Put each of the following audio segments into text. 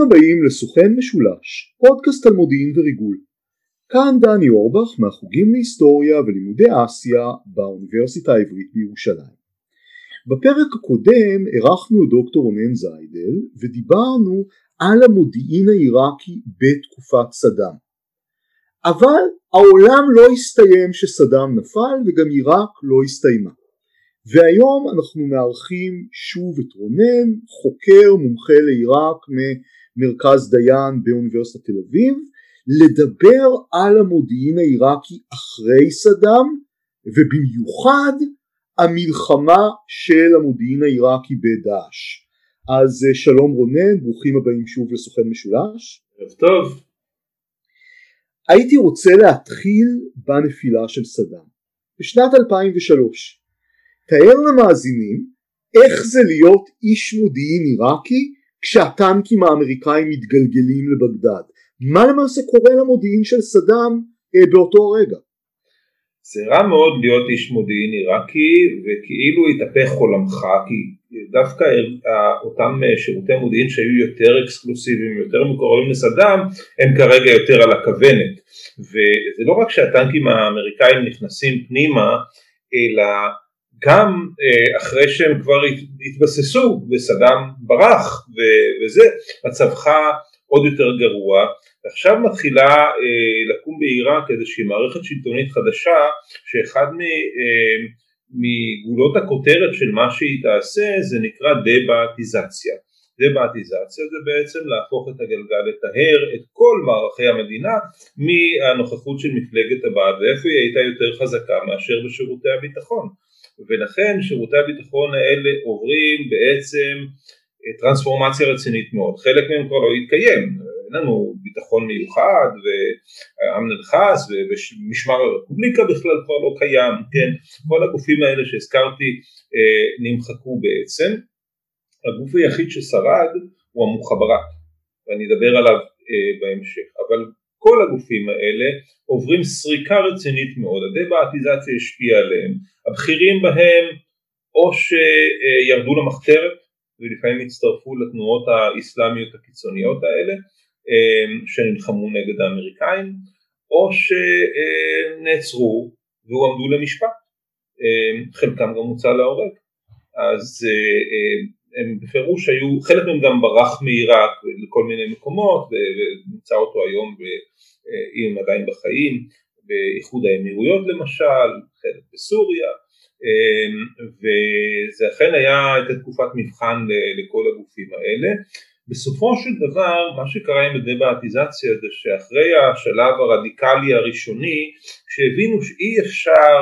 ברוכים הבאים לסוכן משולש, פודקאסט על מודיעין וריגול. כאן דני אורבך מהחוגים להיסטוריה ולימודי אסיה באוניברסיטה העברית בירושלים. בפרק הקודם אירחנו את דוקטור רונן זיידל ודיברנו על המודיעין העיראקי בתקופת סדאם. אבל העולם לא הסתיים שסדאם נפל וגם עיראק לא הסתיימה. והיום אנחנו מארחים שוב את רונן, חוקר מומחה לעיראק ממרכז דיין באוניברסיטת תל אביב, לדבר על המודיעין העיראקי אחרי סדאם ובמיוחד המלחמה של המודיעין העיראקי בדאעש. אז אה, שלום רונן, ברוכים הבאים שוב לסוכן משולש. ערב טוב. הייתי רוצה להתחיל בנפילה של סדאם. בשנת 2003 תאר למאזינים איך זה להיות איש מודיעין עיראקי כשהטנקים האמריקאים מתגלגלים לבגדד. מה למעשה קורה למודיעין של סדאם אה, באותו רגע? זה רע מאוד להיות איש מודיעין עיראקי וכאילו התהפך עולמך כי דווקא אותם שירותי מודיעין שהיו יותר אקסקלוסיביים, יותר מקורבים לסדאם, הם כרגע יותר על הכוונת וזה לא רק שהטנקים האמריקאים נכנסים פנימה אלא גם אה, אחרי שהם כבר התבססו וסדאם ברח וזה, מצבך עוד יותר גרוע. ועכשיו מתחילה אה, לקום בעיראק איזושהי מערכת שלטונית חדשה שאחד אה, מגולות הכותרת של מה שהיא תעשה זה נקרא דבעתיזציה דבעתיזציה זה בעצם להפוך את הגלגל לטהר את כל מערכי המדינה מהנוכחות של מפלגת הבעד. ואיפה היא הייתה יותר חזקה מאשר בשירותי הביטחון ולכן שירותי הביטחון האלה עוברים בעצם אה, טרנספורמציה רצינית מאוד, חלק מהם כבר לא יתקיים, אין לנו ביטחון מיוחד ואמנן חס ומשמר הרפובליקה בכלל כבר לא קיים, כן, כל הגופים האלה שהזכרתי אה, נמחקו בעצם, הגוף היחיד ששרד הוא המוחברת ואני אדבר עליו אה, בהמשך, אבל כל הגופים האלה עוברים סריקה רצינית מאוד, הדבעתיזציה השפיעה עליהם, הבכירים בהם או שירדו למחתרת ולפעמים הצטרפו לתנועות האסלאמיות הקיצוניות האלה שנלחמו נגד האמריקאים או שנעצרו והועמדו למשפט, חלקם גם הוצא להורג, אז הם בפירוש היו, חלק מהם גם ברח מעיראק לכל מיני מקומות ונמצא אותו היום אם עדיין בחיים, באיחוד האמירויות למשל, חלק בסוריה, אמ, וזה אכן היה את תקופת מבחן לכל הגופים האלה. בסופו של דבר מה שקרה עם הדבעתיזציה זה שאחרי השלב הרדיקלי הראשוני שהבינו שאי אפשר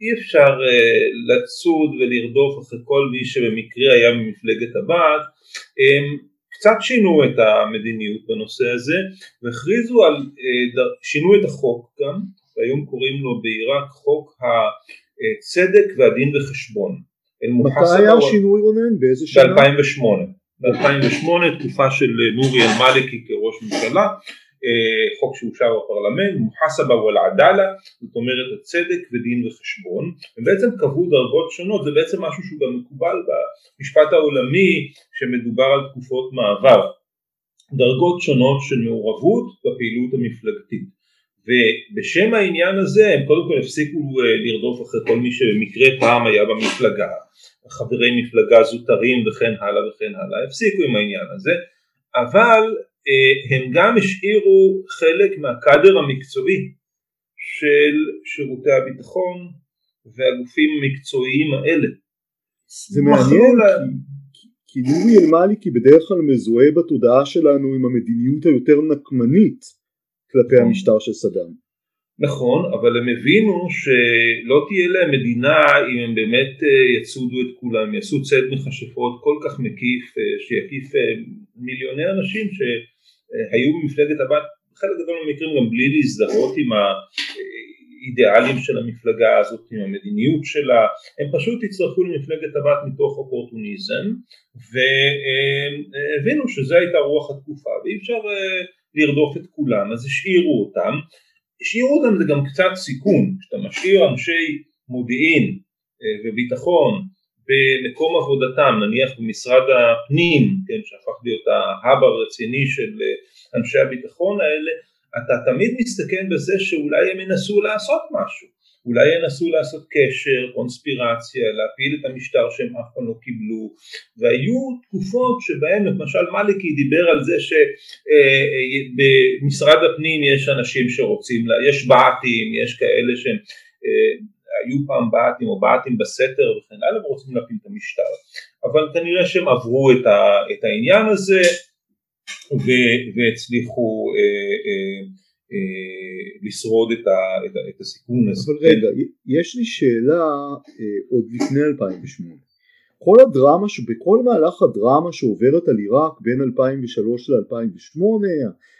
אי אפשר uh, לצוד ולרדוף אחרי כל מי שבמקרה היה ממפלגת הבת, um, קצת שינו את המדיניות בנושא הזה והכריזו על, uh, שינו את החוק גם, והיום קוראים לו בעיראק חוק הצדק והדין וחשבון. מתי היה השינוי רונן? באיזה שנה? ב-2008. ב-2008 תקופה של נורי אל-מאליקי כראש ממשלה אה, חוק שאושר בפרלמנט, מוחסבה ולעדאלה, זאת אומרת הצדק ודין וחשבון, הם בעצם קבעו דרגות שונות, זה בעצם משהו שהוא גם מקובל במשפט העולמי שמדובר על תקופות מעבר, דרגות שונות של מעורבות בפעילות המפלגתית. ובשם העניין הזה הם קודם כל הפסיקו אה, לרדוף אחרי כל מי שבמקרה פעם היה במפלגה, חברי מפלגה זוטרים וכן הלאה וכן הלאה, הפסיקו עם העניין הזה, אבל אה, הם גם השאירו חלק מהקאדר המקצועי של שירותי הביטחון והגופים המקצועיים האלה. זה מעניין לה... כי, כי נורי אלמליקי בדרך כלל מזוהה בתודעה שלנו עם המדיניות היותר נקמנית כלפי נכון. המשטר של סדאם. נכון, אבל הם הבינו שלא תהיה להם מדינה אם הם באמת אה, יצודו את כולם, יעשו ציד מכשפות כל כך מקיף אה, שיקיף מיליוני אנשים ש... היו במפלגת הבת חלק גדול מהמקרים גם בלי להזדהות עם האידיאלים של המפלגה הזאת, עם המדיניות שלה, הם פשוט הצטרפו למפלגת הבת מתוך אופורטוניזם והבינו שזו הייתה רוח התקופה ואי אפשר אה, לרדוף את כולם אז השאירו אותם, השאירו אותם זה גם קצת סיכון, כשאתה משאיר אנשי מודיעין אה, וביטחון במקום עבודתם, נניח במשרד הפנים, כן, שהפך להיות ההאב הרציני של אנשי הביטחון האלה, אתה תמיד מסתכן בזה שאולי הם ינסו לעשות משהו, אולי ינסו לעשות קשר, קונספירציה, להפיל את המשטר שהם אף פעם לא קיבלו, והיו תקופות שבהן למשל מליקי דיבר על זה שבמשרד הפנים יש אנשים שרוצים, יש בעתים, יש כאלה שהם היו פעם בעתים או בעתים בסתר וכן הלאה ורוצים להפיל את המשטר, אבל כנראה שהם עברו את, העניין הזה והצליחו אה, אה, אה, לשרוד את, ה, את, ה, את הסיכון הזה. אבל רגע, יש לי שאלה אה, עוד לפני 2008. כל הדרמה, בכל מהלך הדרמה שעוברת על עיראק בין 2003 ל-2008,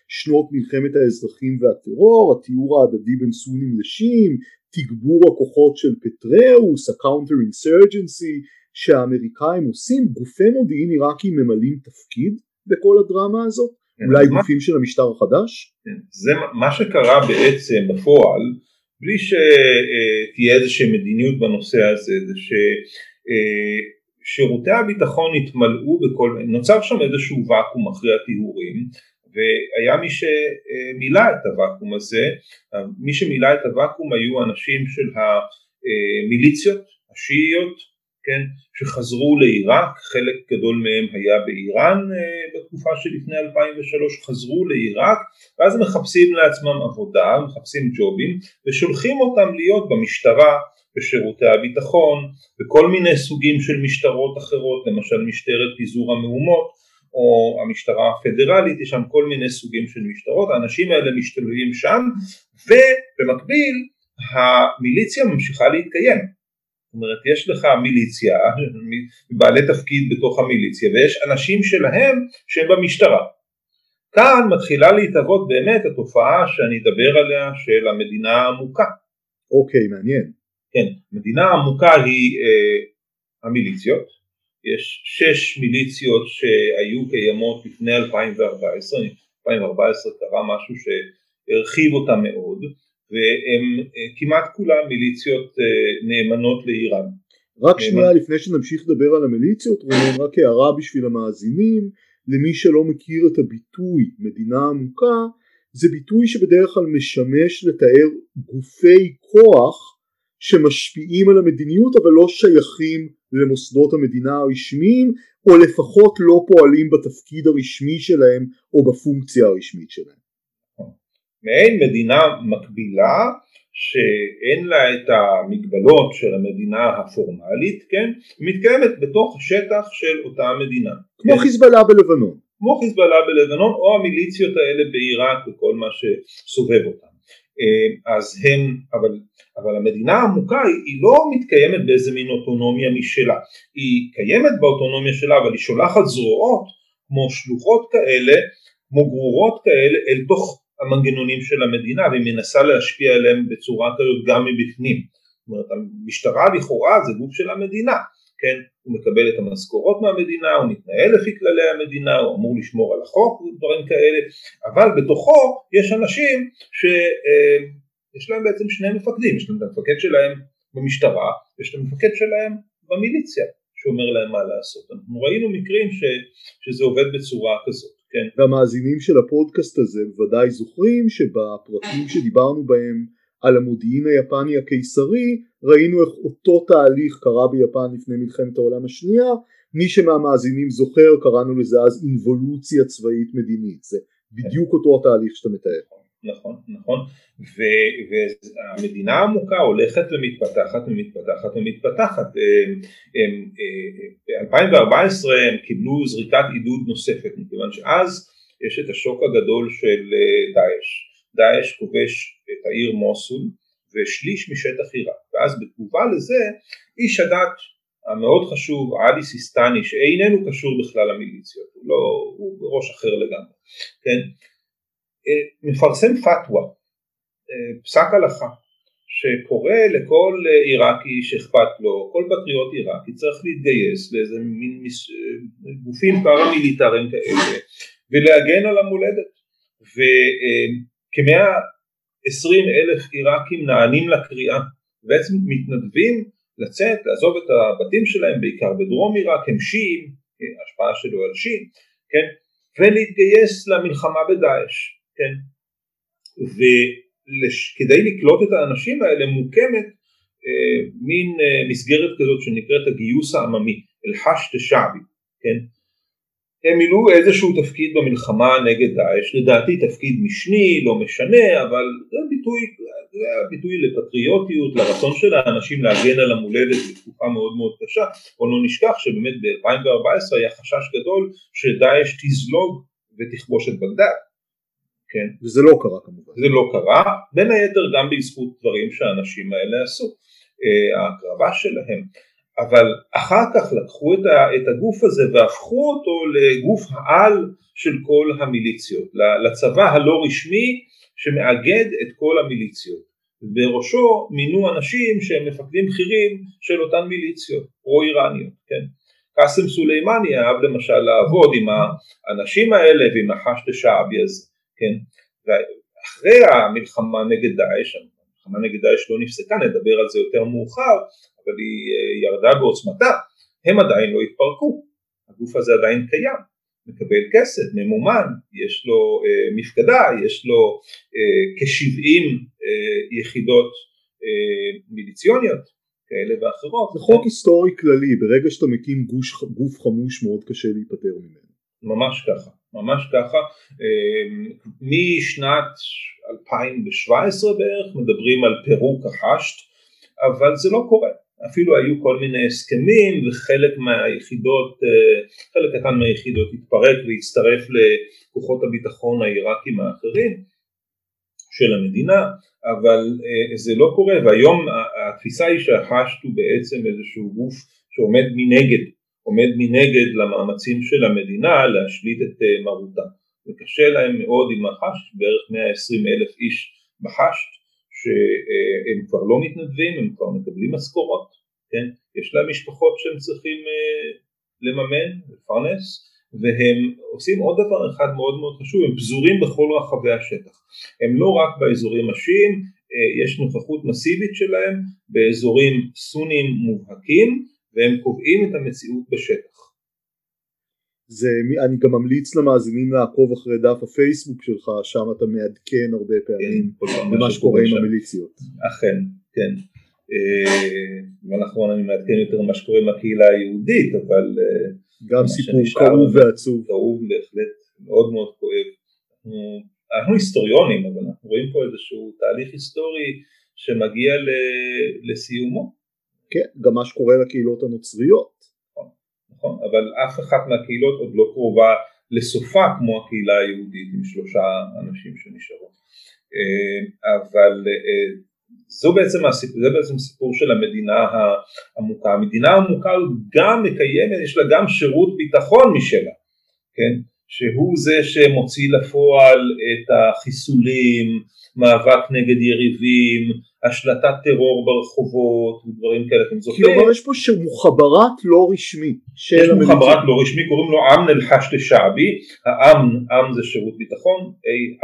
שנות מלחמת האזרחים והטרור, התיאור ההדדי בין סונים לשיעים, תגבור הכוחות של פטראוס, ה counter insurgency שהאמריקאים עושים, גופי מודיעין עיראקים ממלאים תפקיד בכל הדרמה הזאת? כן, אולי. גופים של המשטר החדש? כן, זה מה שקרה בעצם בפועל, בלי שתהיה איזושהי מדיניות בנושא הזה, זה ששירותי הביטחון התמלאו בכל, נוצר שם איזשהו ואקום אחרי הטיהורים, והיה מי שמילא את הוואקום הזה, מי שמילא את הוואקום היו אנשים של המיליציות השיעיות, כן, שחזרו לעיראק, חלק גדול מהם היה באיראן אה, בתקופה שלפני 2003, חזרו לעיראק ואז מחפשים לעצמם עבודה, מחפשים ג'ובים ושולחים אותם להיות במשטרה, בשירותי הביטחון, בכל מיני סוגים של משטרות אחרות, למשל משטרת פיזור המהומות או המשטרה הפדרלית, יש שם כל מיני סוגים של משטרות, האנשים האלה משתלבים שם ובמקביל המיליציה ממשיכה להתקיים, אומרת יש לך מיליציה, בעלי תפקיד בתוך המיליציה ויש אנשים שלהם שהם במשטרה. כאן מתחילה להתהוות באמת התופעה שאני אדבר עליה של המדינה העמוקה. אוקיי, מעניין. כן, מדינה עמוקה היא אה, המיליציות, יש שש מיליציות שהיו קיימות לפני 2014, 2014 קרה משהו שהרחיב אותם מאוד, והם אה, כמעט כולם מיליציות אה, נאמנות לאיראן. רק שנייה לפני שנמשיך לדבר על המיליציות, רונן, רק הערה בשביל המאזינים, למי שלא מכיר את הביטוי מדינה עמוקה, זה ביטוי שבדרך כלל משמש לתאר גופי כוח שמשפיעים על המדיניות אבל לא שייכים למוסדות המדינה הרשמיים או לפחות לא פועלים בתפקיד הרשמי שלהם או בפונקציה הרשמית שלהם. מעין מדינה מקבילה שאין לה את המגבלות של המדינה הפורמלית, כן, מתקיימת בתוך השטח של אותה מדינה. כמו כן? חיזבאללה בלבנון. כמו חיזבאללה בלבנון או המיליציות האלה בעיראק וכל מה שסובב אותם. אה, אז הם, אבל, אבל המדינה העמוקה היא, היא לא מתקיימת באיזה מין אוטונומיה משלה, היא קיימת באוטונומיה שלה אבל היא שולחת זרועות כמו שלוחות כאלה, כמו גרורות כאלה אל תוך המנגנונים של המדינה והיא מנסה להשפיע עליהם בצורה כזאת גם מבפנים. זאת אומרת המשטרה לכאורה זה גוף של המדינה, כן, הוא מקבל את המשכורות מהמדינה, הוא מתנהל לפי כללי המדינה, הוא אמור לשמור על החוק ודברים כאלה, אבל בתוכו יש אנשים שיש להם בעצם שני מפקדים, יש להם את המפקד שלהם במשטרה, ויש את המפקד שלהם במיליציה, שאומר להם מה לעשות. אנחנו ראינו מקרים ש, שזה עובד בצורה כזאת, כן. והמאזינים של הפודקאסט הזה ודאי זוכרים שבפרקים שדיברנו בהם על המודיעין היפני הקיסרי ראינו איך אותו תהליך קרה ביפן לפני מלחמת העולם השנייה. מי שמהמאזינים זוכר קראנו לזה אז אינבולוציה צבאית מדינית. זה בדיוק אותו התהליך שאתה מתאר. נכון נכון. והמדינה העמוקה הולכת ומתפתחת ומתפתחת ומתפתחת. ב-2014 הם קיבלו זריקת עידוד נוספת מכיוון שאז יש את השוק הגדול של אה, דאעש. דאעש כובש את העיר מוסול ושליש משטח עיראק. ואז בתגובה לזה איש הדת המאוד חשוב עלי סיסטני שאיננו קשור בכלל למיליציות הוא לא הוא בראש אחר לגמרי כן? אה, מפרסם פתווה אה, פסק הלכה שקורא לכל עיראקי שאכפת לו, כל פטריוט עיראקי צריך להתגייס לאיזה מין מס... אה, גופים פרמיליטריים כאלה ולהגן על המולדת. וכמאה עשרים אלף עיראקים נענים לקריאה, בעצם מתנדבים לצאת, לעזוב את הבתים שלהם, בעיקר בדרום עיראק, הם שיעים, ההשפעה שלו על שיעים, כן, ולהתגייס למלחמה בדאעש, כן, וכדי לקלוט את האנשים האלה מוקמת אה, מין אה, מסגרת כזאת שנקראת הגיוס העממי, אל-חש תשעבי, כן, הם מילאו איזשהו תפקיד במלחמה נגד דאעש, לדעתי תפקיד משני, לא משנה, אבל זה ביטוי, זה ביטוי לפטריוטיות, לרצון של האנשים להגן על המולדת בתקופה מאוד מאוד קשה, בוא לא נשכח שבאמת ב-2014 היה חשש גדול שדאעש תזלוג ותכבוש את בגדד. כן. וזה לא קרה כמובן. זה לא קרה, בין היתר גם בזכות דברים שהאנשים האלה עשו, אה, ההקרבה שלהם. אבל אחר כך לקחו את הגוף הזה והפכו אותו לגוף העל של כל המיליציות, לצבא הלא רשמי שמאגד את כל המיליציות. בראשו מינו אנשים שהם מפקדים בכירים של אותן מיליציות, פרו-איראניות, כן? קאסם סולימני אהב למשל לעבוד עם האנשים האלה ועם החשת שעבי הזה, כן? ואחרי המלחמה נגד דאעש, המלחמה נגד דאעש לא נפסקה, נדבר על זה יותר מאוחר, אבל היא אה, ירדה בעוצמתה, הם עדיין לא התפרקו, הגוף הזה עדיין קיים, מקבל כסף, ממומן, יש לו אה, מפקדה, יש לו אה, כ-70 אה, יחידות אה, מיליציוניות כאלה ואחרות. זה חוק היסטורי כללי, ברגע שאתה מקים גוש, גוף חמוש מאוד קשה להיפטר ממנו. ממש ככה, ממש ככה, אה, משנת 2017 בערך מדברים על פירוק החשט, אבל זה לא קורה. אפילו היו כל מיני הסכמים וחלק מהיחידות, אה, חלק קטן מהיחידות התפרק והצטרף לכוחות הביטחון העיראקים האחרים של המדינה, אבל אה, זה לא קורה. והיום התפיסה היא שהחשט הוא בעצם איזשהו גוף שעומד מנגד, עומד מנגד למאמצים של המדינה להשליט את אה, מרותה וקשה להם מאוד עם החשט, בערך 120 אלף איש בחשט שהם כבר לא מתנדבים, הם כבר מקבלים משכורות, כן? יש להם משפחות שהם צריכים אה, לממן, לפרנס, והם עושים עוד דבר אחד מאוד מאוד חשוב, הם פזורים בכל רחבי השטח. הם לא רק באזורים השיעים, אה, יש נוכחות מסיבית שלהם באזורים סונים מובהקים, והם קובעים את המציאות בשטח. זה, אני גם ממליץ למאזינים לעקוב אחרי דף הפייסבוק שלך, שם אתה מעדכן הרבה פעמים כן, במה שקורה עם המיליציות. אכן, כן. ונכון אני מעדכן יותר מה שקורה עם הקהילה היהודית, אבל... אה, גם סיפור כאוב ועצוב. כאוב בהחלט, מאוד מאוד כואב. אנחנו, אנחנו היסטוריונים, אבל אנחנו רואים פה איזשהו תהליך היסטורי שמגיע לסיומו. כן, גם מה שקורה לקהילות הנוצריות. נכון, אבל אף אחת מהקהילות עוד לא קרובה לסופה כמו הקהילה היהודית עם שלושה אנשים שנשארו. אה, אבל אה, זו בעצם הסיפור, זה בעצם סיפור של המדינה העמוקה. המדינה העמוקה גם מקיימת, יש לה גם שירות ביטחון משלה, כן? שהוא זה שמוציא לפועל את החיסולים, מאבק נגד יריבים, השלטת טרור ברחובות ודברים כאלה, אתם זוכרים? כלומר יש פה מוחברת לא רשמי של. יש מוחברת לא רשמי, קוראים לו אמן אל-חשת שעבי, האמן, עם זה שירות ביטחון,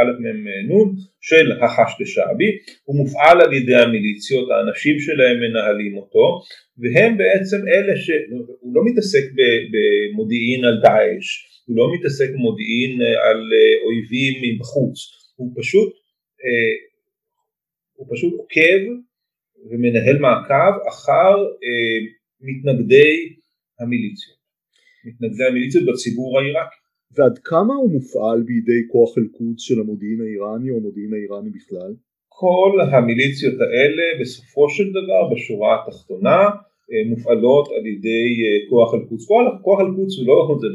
א' מ' נ', של החשת שעבי, הוא מופעל על ידי המיליציות, האנשים שלהם מנהלים אותו, והם בעצם אלה ש... הוא לא מתעסק במודיעין על דאעש, הוא לא מתעסק במודיעין על אה, אויבים מבחוץ, הוא פשוט אה, הוא פשוט עוקב ומנהל מעקב אחר אה, מתנגדי המיליציות, מתנגדי המיליציות בציבור העיראקי. ועד כמה הוא מופעל בידי כוח אל-קודס של המודיעין האיראני או המודיעין האיראני בכלל? כל המיליציות האלה בסופו של דבר בשורה התחתונה אה, מופעלות על ידי אה, כוח אל-קודס. כוח אל-קודס הוא לא, זה,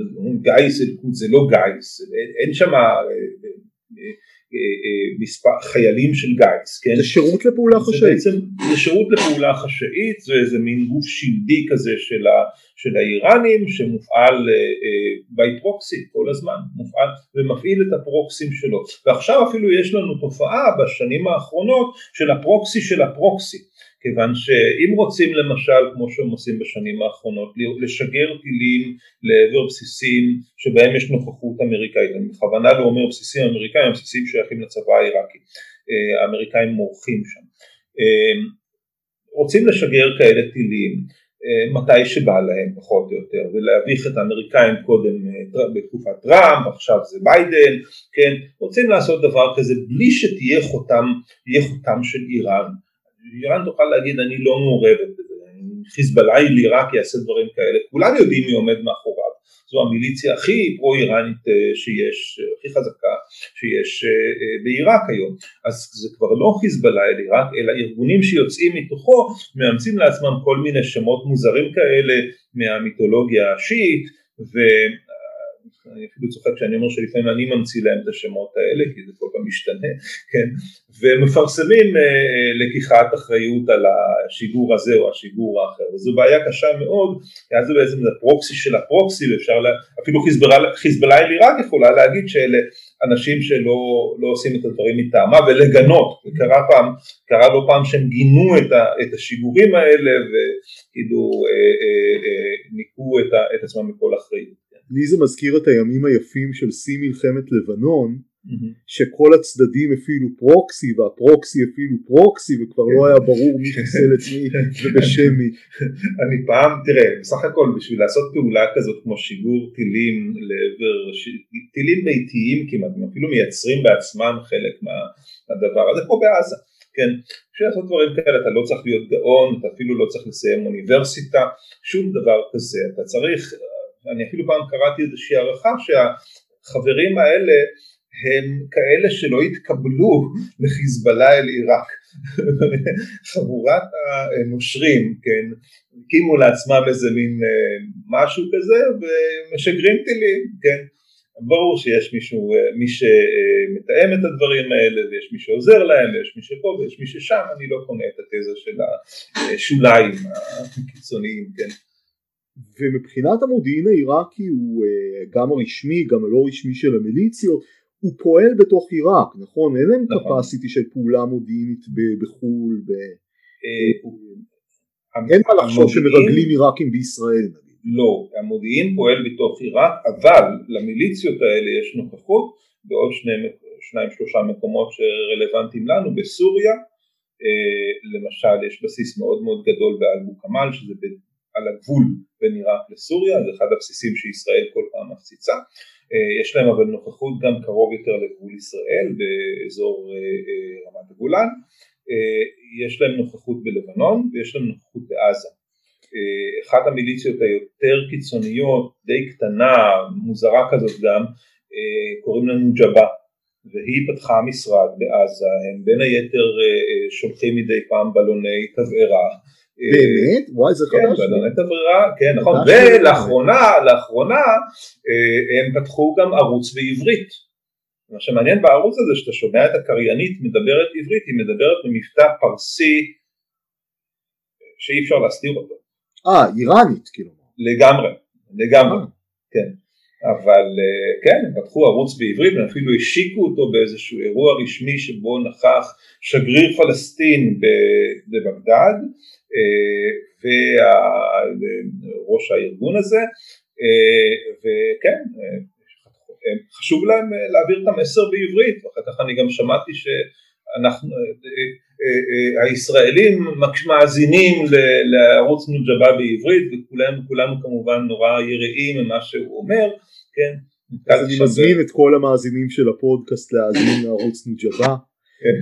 גיס אל-קודס זה לא גיס, אין שם אה, אה, מספר חיילים של גיס, כן? זה שירות לפעולה חשאית. זה, זה שירות לפעולה חשאית, זה איזה מין גוף שלדי כזה של, ה, של האיראנים שמופעל ביי uh, פרוקסי כל הזמן, מופעל ומפעיל את הפרוקסים שלו. ועכשיו אפילו יש לנו תופעה בשנים האחרונות של הפרוקסי של הפרוקסי. כיוון שאם רוצים למשל כמו שהם עושים בשנים האחרונות לשגר טילים לעבר בסיסים שבהם יש נוכחות אמריקאית, אני בכוונה לא אומר בסיסים אמריקאים, בסיסים שייכים לצבא העיראקי, אה, האמריקאים מורחים שם, אה, רוצים לשגר כאלה טילים מתי שבא להם פחות או יותר ולהביך את האמריקאים קודם בתקופת טראמפ עכשיו זה ביידן כן? רוצים לעשות דבר כזה בלי שתהיה חותם, חותם של איראן. איראן תוכל להגיד אני לא מעורבת בזה חיזבאללה עיראק יעשה דברים כאלה. כולם יודעים מי עומד מאחוריו זו המיליציה הכי פרו איראנית אה, שיש, הכי חזקה שיש אה, אה, בעיראק היום. אז זה כבר לא חיזבאללה אל עיראק, אלא ארגונים שיוצאים מתוכו מאמצים לעצמם כל מיני שמות מוזרים כאלה מהמיתולוגיה השיעית, אני אפילו צוחק כשאני אומר שלפעמים אני ממציא להם את השמות האלה כי זה כל פעם משתנה, כן, ומפרסמים אה, אה, לקיחת אחריות על השיגור הזה או השיגור האחר, וזו בעיה קשה מאוד, אז זה בעצם הפרוקסי של הפרוקסי, ואפשר, לה, אפילו חיזבאללה אל עיראק יכולה להגיד שאלה אנשים שלא לא עושים את הדברים מטעמה ולגנות, קרה פעם, קרה לא פעם שהם גינו את, ה, את השיגורים האלה וכאילו אה, ניקו את, את עצמם מכל אחריות. לי זה מזכיר את הימים היפים של שיא מלחמת לבנון mm-hmm. שכל הצדדים הפעילו פרוקסי והפרוקסי הפעילו פרוקסי וכבר לא היה ברור מי חיסל את מי ובשם מי. אני פעם, תראה, בסך הכל בשביל לעשות פעולה כזאת כמו שיגור טילים לעבר, טילים ביתיים כמעט, הם אפילו מייצרים בעצמם חלק מהדבר הזה, פה בעזה, כן, בשביל לעשות דברים כאלה אתה לא צריך להיות גאון, אתה אפילו לא צריך לסיים אוניברסיטה, שום דבר כזה, אתה צריך אני אפילו פעם קראתי איזושהי הערכה שהחברים האלה הם כאלה שלא התקבלו לחיזבאללה אל עיראק, חבורת הנושרים, כן, הקימו לעצמם איזה מין אה, משהו כזה ומשגרים טילים, כן, ברור שיש מישהו, אה, מי שמתאם את הדברים האלה ויש מי שעוזר להם ויש מי שפה ויש מי ששם, אני לא קונה את התזה של השוליים הקיצוניים, כן. ומבחינת המודיעין העיראקי הוא אה, גם הרשמי גם הלא רשמי של המיליציות הוא פועל בתוך עיראק נכון? אין להם נכון. capacity של פעולה מודיעינית בחו"ל ב... אה, אין מה לחשוב שמרגלים עיראקים בישראל לא המודיעין פועל בתוך עיראק אבל למיליציות האלה יש נוכחות בעוד שני, שניים שלושה מקומות שרלוונטיים לנו בסוריה. אה, למשל יש בסיס מאוד מאוד גדול באלבו כמאל שזה על הגבול בין עיראק לסוריה, זה אחד הבסיסים שישראל כל פעם מפציצה, אה, יש להם אבל נוכחות גם קרוב יותר לגבול ישראל באזור אה, אה, רמת הגולן, יש להם נוכחות בלבנון ויש להם נוכחות בעזה. אחת המיליציות היותר קיצוניות, די קטנה, מוזרה כזאת גם, קוראים לנו ג'בה והיא פתחה משרד בעזה, הם בין היתר שולחים מדי פעם בלוני תבערה באמת? וואי זה כן, חדש. כן, בלוני תבערה, כן נכון, ולאחרונה, לאחרונה אה, הם פתחו גם ערוץ בעברית. מה שמעניין בערוץ הזה שאתה שומע את הקריינית מדברת עברית, היא מדברת במבטא פרסי שאי אפשר להסתיר אותו. אה, איראנית כאילו. לגמרי, לגמרי, אה. כן. אבל אה, כן, הם פתחו ערוץ בעברית והם אפילו השיקו אותו באיזשהו אירוע רשמי שבו נכח שגריר פלסטין בבגדד אה, וראש הארגון הזה אה, וכן חשוב להם להעביר את המסר בעברית ואחר כך אני גם שמעתי שאנחנו הישראלים מאזינים לערוץ נוג'בה בעברית וכולנו כמובן נורא יראים ממה שהוא אומר כן. אז אני מזמין את כל המאזינים של הפודקאסט להאזין לערוץ נוג'בה.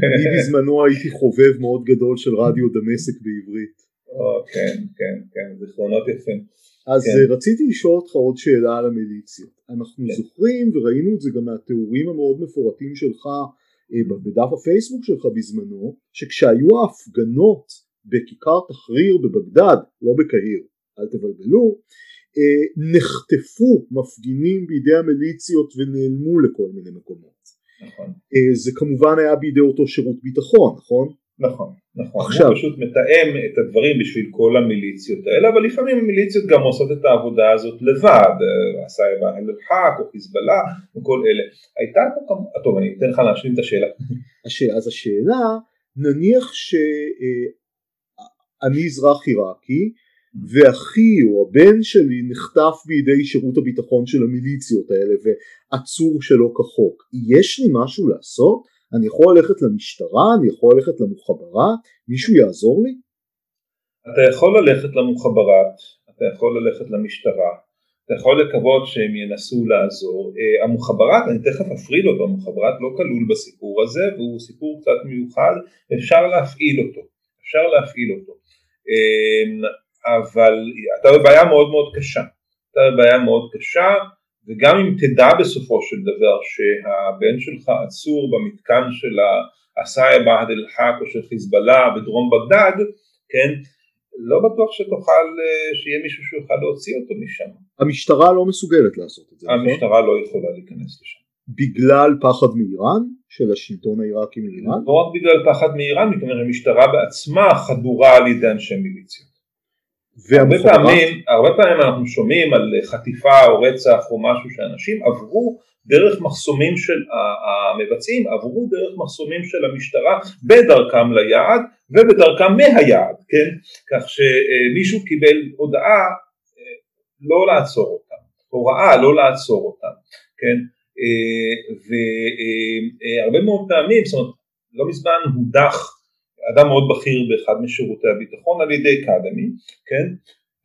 אני בזמנו הייתי חובב מאוד גדול של רדיו דמשק בעברית. כן, כן, כן, זיכרונות יפים. אז כן. רציתי לשאול אותך עוד שאלה על המיליציות. אנחנו כן. זוכרים וראינו את זה גם מהתיאורים המאוד מפורטים שלך אה, בדף הפייסבוק שלך בזמנו, שכשהיו ההפגנות בכיכר תחריר בבגדד, לא בקהיר, אל תבלבלו, אה, נחטפו מפגינים בידי המיליציות ונעלמו לכל מיני מקומות. נכון. אה, זה כמובן היה בידי אותו שירות ביטחון, נכון? נכון, נכון. עכשיו, הוא פשוט מתאם את הדברים בשביל כל המיליציות האלה, אבל לפעמים המיליציות גם עושות את העבודה הזאת לבד, אה, עשה אל או חיזבאללה וכל אלה. הייתה פה כמובן, טוב אני אתן לך להשלים את השאלה. אז השאלה, נניח שאני אזרח עיראקי, ואחי או הבן שלי נחטף בידי שירות הביטחון של המיליציות האלה ועצור שלא כחוק. יש לי משהו לעשות? אני יכול ללכת למשטרה? אני יכול ללכת למוחברה? מישהו יעזור לי? אתה יכול ללכת למוחברת, אתה יכול ללכת למשטרה, אתה יכול לקוות שהם ינסו לעזור. Uh, המוחברת, אני תכף אפריד אותו, המוחברת לא כלול בסיפור הזה והוא סיפור קצת מיוחד, אפשר להפעיל אותו, אפשר להפעיל אותו. Uh, אבל אתה בבעיה מאוד מאוד קשה, אתה בבעיה מאוד קשה וגם אם תדע בסופו של דבר שהבן שלך עצור במתקן של בעד אל-חק או של חיזבאללה בדרום בגדד, כן, לא בטוח שתוכל, אה, שיהיה מישהו שיוכל להוציא אותו משם. המשטרה לא מסוגלת לעשות את זה, נכון? המשטרה לא יכולה להיכנס לשם. בגלל פחד מאיראן? של השלטון העיראקי מאיראן? לא רק בגלל פחד מאיראן, מכיוון המשטרה בעצמה חדורה על ידי אנשי מיליציות. הרבה פעמים, הרבה פעמים אנחנו שומעים על חטיפה או רצח או משהו שאנשים עברו דרך מחסומים של המבצעים, עברו דרך מחסומים של המשטרה בדרכם ליעד ובדרכם מהיעד, כן? כך שמישהו קיבל הודעה אה, לא לעצור אותם, הוראה לא לעצור אותם, כן? אה, והרבה מאוד פעמים, זאת אומרת, לא מזמן הודח אדם מאוד בכיר באחד משירותי הביטחון על ידי קדמי, כן?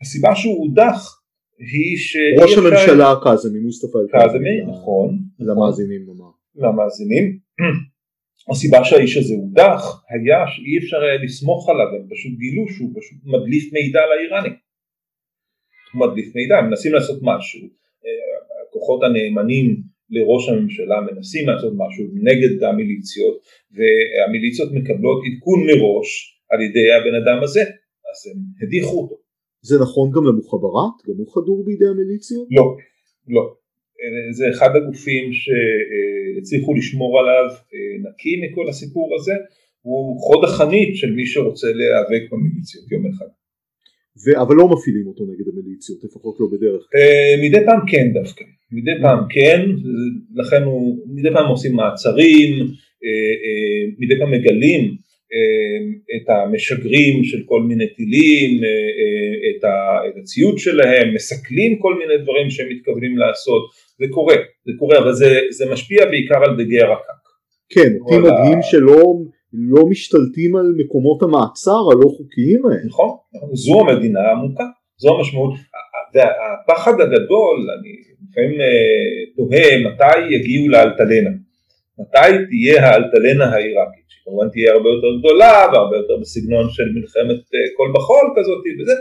הסיבה שהוא הודח היא ש... ראש הממשלה קאזמי, מוסטפא קאזמי, נכון. למאזינים נאמר. למאזינים. הסיבה שהאיש הזה הודח היה שאי אפשר היה לסמוך עליו, הם פשוט גילו שהוא פשוט מדליף מידע לאיראנים. הוא מדליף מידע, הם מנסים לעשות משהו, אה, הכוחות הנאמנים לראש הממשלה מנסים לעשות משהו נגד המיליציות והמיליציות מקבלות עדכון מראש על ידי הבן אדם הזה אז הם הדיחו אותו. זה נכון גם למוחברת? גם הוא חדור בידי המיליציות? לא, לא. זה אחד הגופים שהצליחו לשמור עליו נקי מכל הסיפור הזה הוא חוד החנית של מי שרוצה להיאבק במיליציות יום אחד. ו... אבל לא מפעילים אותו נגד המיליציות, לפחות לא בדרך כלל. Uh, מדי פעם כן דווקא, מדי פעם כן, לכן הוא, מדי פעם עושים מעצרים, uh, uh, מדי פעם מגלים את המשגרים של כל מיני טילים, את, ה, את הציוד שלהם, מסכלים כל מיני דברים שהם מתכוונים לעשות, זה קורה, זה קורה, אבל זה, זה משפיע בעיקר על דגי הרקק. כן, אותי מדהים. שלא לא משתלטים על מקומות המעצר הלא חוקיים האלה. נכון, זו המדינה העמוקה, זו המשמעות, והפחד הגדול, אני לפעמים אה, תוהה מתי יגיעו לאלטלנה, מתי תהיה האלטלנה העיראקית, שכמובן תהיה הרבה יותר גדולה והרבה יותר בסגנון של מלחמת אה, קול בחול כזאת וזה,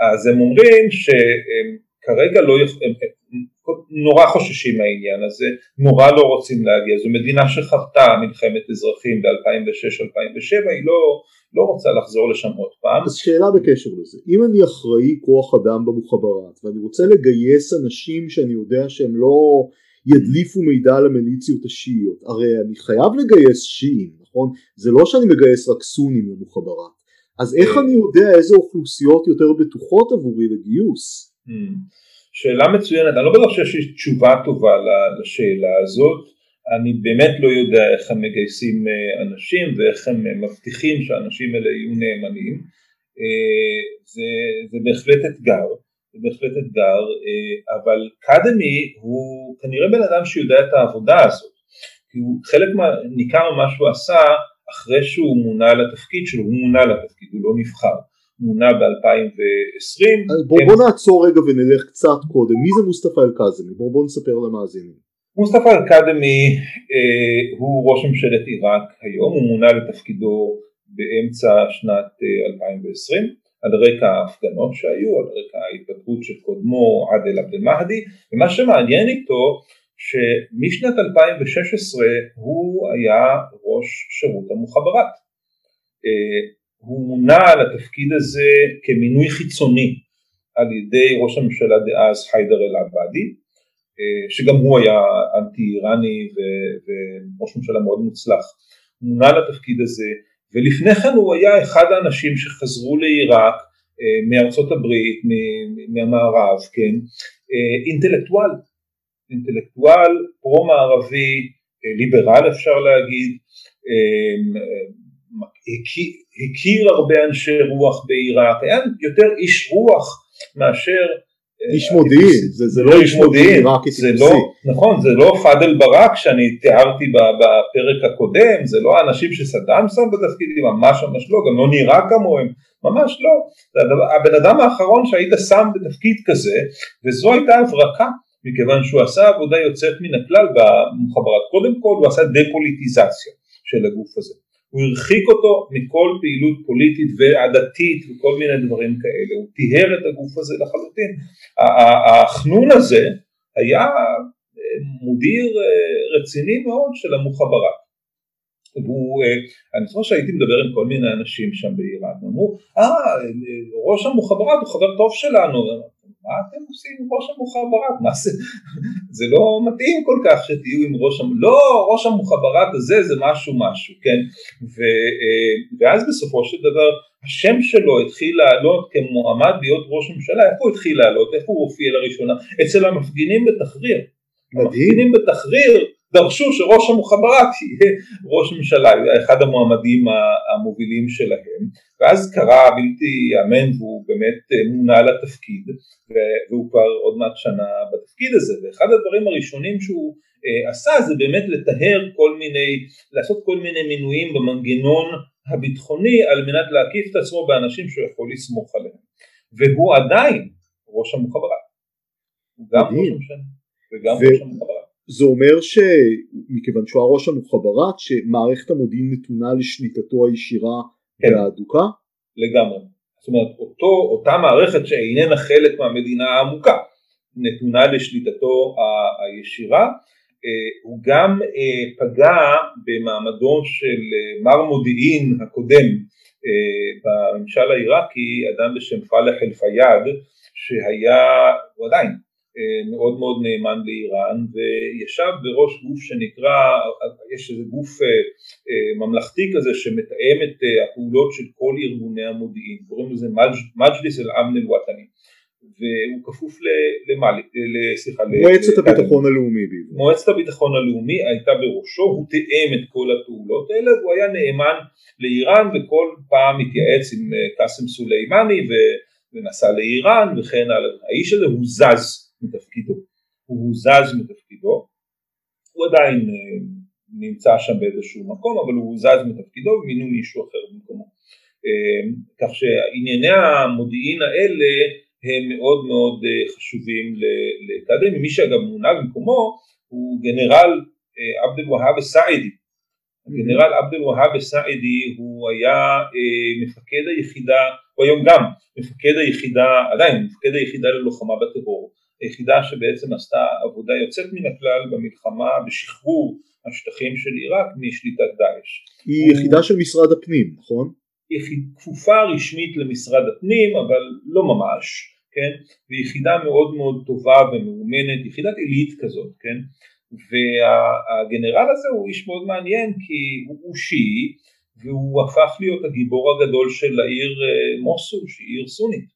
אז הם אומרים שכרגע לא, הם, נורא חוששים מהעניין הזה, נורא לא רוצים להגיע, זו מדינה שחוותה מלחמת אזרחים ב-2006-2007, היא לא, לא רוצה לחזור לשם עוד פעם. אז שאלה בקשר לזה, אם אני אחראי כוח אדם במוחברת ואני רוצה לגייס אנשים שאני יודע שהם לא ידליפו מידע למיליציות השיעיות, הרי אני חייב לגייס שיעים, נכון? זה לא שאני מגייס רק סונים למוחברת, אז איך אני יודע איזה אוכלוסיות יותר בטוחות עבורי לגיוס? שאלה מצוינת, אני לא בטוח שיש לי תשובה טובה לשאלה הזאת, אני באמת לא יודע איך הם מגייסים אה, אנשים ואיך הם אה, מבטיחים שהאנשים האלה יהיו נאמנים, אה, זה, זה בהחלט אתגר, זה בהחלט אתגר, אבל קדמי הוא כנראה בן אדם שיודע את העבודה הזאת, כי הוא חלק מה, ניכר ממה שהוא עשה אחרי שהוא מונה לתפקיד שלו, הוא מונה לתפקיד, הוא לא נבחר. מונה ב-2020. בוא, בוא נעצור רגע ונלך קצת קודם, מי זה מוסטפא אל-קאזמי? בוא, בוא נספר למאזינים. מוסטפא אל-קאדמי אה, הוא ראש ממשלת עיראק היום, הוא מונה לתפקידו באמצע שנת אה, 2020 על רקע ההפגנות שהיו, על רקע ההתפטרות של קודמו עאדל עבד אל-מהדי, ומה שמעניין איתו שמשנת 2016 הוא היה ראש שירות המוחברת. הוא מונה לתפקיד הזה כמינוי חיצוני על ידי ראש הממשלה דאז חיידר אל-עבאדי אה, שגם הוא היה אנטי איראני וראש ממשלה מאוד מוצלח, הוא מונה לתפקיד הזה ולפני כן הוא היה אחד האנשים שחזרו לעיראק אה, מארצות הברית, מהמערב, כן, אה, אינטלקטואל, אינטלקטואל פרו-מערבי, ליברל אפשר להגיד, הכיר הרבה אנשי רוח בעיראק, היה יותר איש רוח מאשר איש מודיעין, זה, זה לא איש מודיעין, זה לא, נכון, זה לא פאדל ברק שאני תיארתי בפרק הקודם, זה לא האנשים שסדאם שם בתפקידים, ממש ממש לא, גם לא נראה כמוהם, ממש לא, זה הבן אדם האחרון שהיית שם בתפקיד כזה, וזו הייתה הברקה, מכיוון שהוא עשה עבודה יוצאת מן הכלל במוחברת, קודם כל הוא עשה דה-פוליטיזציה של הגוף הזה. הוא הרחיק אותו מכל פעילות פוליטית ועדתית וכל מיני דברים כאלה, הוא טיהר את הגוף הזה לחלוטין. החנון הזה היה אה, מודיר אה, רציני מאוד של המוחברק. והוא, אה, אני זוכר שהייתי מדבר עם כל מיני אנשים שם באיראן, אמרו, אה, ראש המוחברת הוא חבר טוב שלנו, מה אתם עושים עם ראש המוחברק? מה זה? זה לא מתאים כל כך שתהיו עם ראש המוחברק, לא, ראש המוחברק הזה זה משהו משהו, כן? ו, אה, ואז בסופו של דבר השם שלו התחיל לעלות כמועמד להיות ראש ממשלה, איפה הוא התחיל לעלות? איפה הוא הופיע לראשונה? אצל המפגינים בתחריר. המפגינים בתחריר דרשו שראש המוחברק יהיה ראש ממשלה, אחד המועמדים המובילים שלהם, ואז קרה בלתי ייאמן והוא באמת אה, מונה לתפקיד, והוא כבר עוד מעט שנה בתפקיד הזה, ואחד הדברים הראשונים שהוא אה, עשה זה באמת לטהר כל מיני, לעשות כל מיני מינויים במנגנון הביטחוני על מנת להקיף את עצמו באנשים שהוא יכול לסמוך עליהם, והוא עדיין ראש המוחברק, הוא גם ראש הממשלה וגם. ראש המוחברק זה אומר שמכיוון שהוא הראש המוחברת שמערכת המודיעין נתונה לשליטתו הישירה כן. והאדוקה? לגמרי. זאת אומרת אותו, אותה מערכת שאיננה חלק מהמדינה העמוקה נתונה לשליטתו הישירה אה, הוא גם אה, פגע במעמדו של אה, מר מודיעין הקודם בממשל העיראקי אדם בשם פלח אל פיאד שהיה, הוא עדיין מאוד מאוד נאמן לאיראן וישב בראש גוף שנקרא, יש איזה גוף אה, אה, ממלכתי כזה שמתאם את הפעולות של כל ארגוני המודיעין, קוראים לזה מג'ליס אל-אמן אל-וואטני והוא כפוף למעלה, סליחה, מועצת הביטחון הלאומי. מועצת הביטחון הלאומי הייתה בראשו, הוא תיאם את כל הפעולות האלה והוא היה נאמן לאיראן וכל פעם התייעץ עם קאסם סולימני ונסע לאיראן וכן הלאה. האיש הזה הוא זז מתפקידו, הוא זז מתפקידו, הוא עדיין אה, נמצא שם באיזשהו מקום אבל הוא זז מתפקידו ומינו מישהו אחר במקומו, אה, כך שענייני המודיעין האלה הם מאוד מאוד אה, חשובים לקאדם, מי שאגב מונה במקומו הוא גנרל עבד אל והאב סעידי, הגנרל עבד אל והאב סעידי הוא היה מפקד היחידה, הוא היום גם מפקד היחידה, עדיין מפקד היחידה ללוחמה בטרור היחידה שבעצם עשתה עבודה יוצאת מן הכלל במלחמה בשחרור השטחים של עיראק משליטת דאעש. היא יחידה של משרד הפנים, נכון? היא כפופה רשמית למשרד הפנים אבל לא ממש, כן? ויחידה מאוד מאוד טובה ומאומנת, יחידת עילית כזאת, כן? והגנרל הזה הוא איש מאוד מעניין כי הוא שיעי והוא הפך להיות הגיבור הגדול של העיר אה, מוסול שהיא עיר סונית.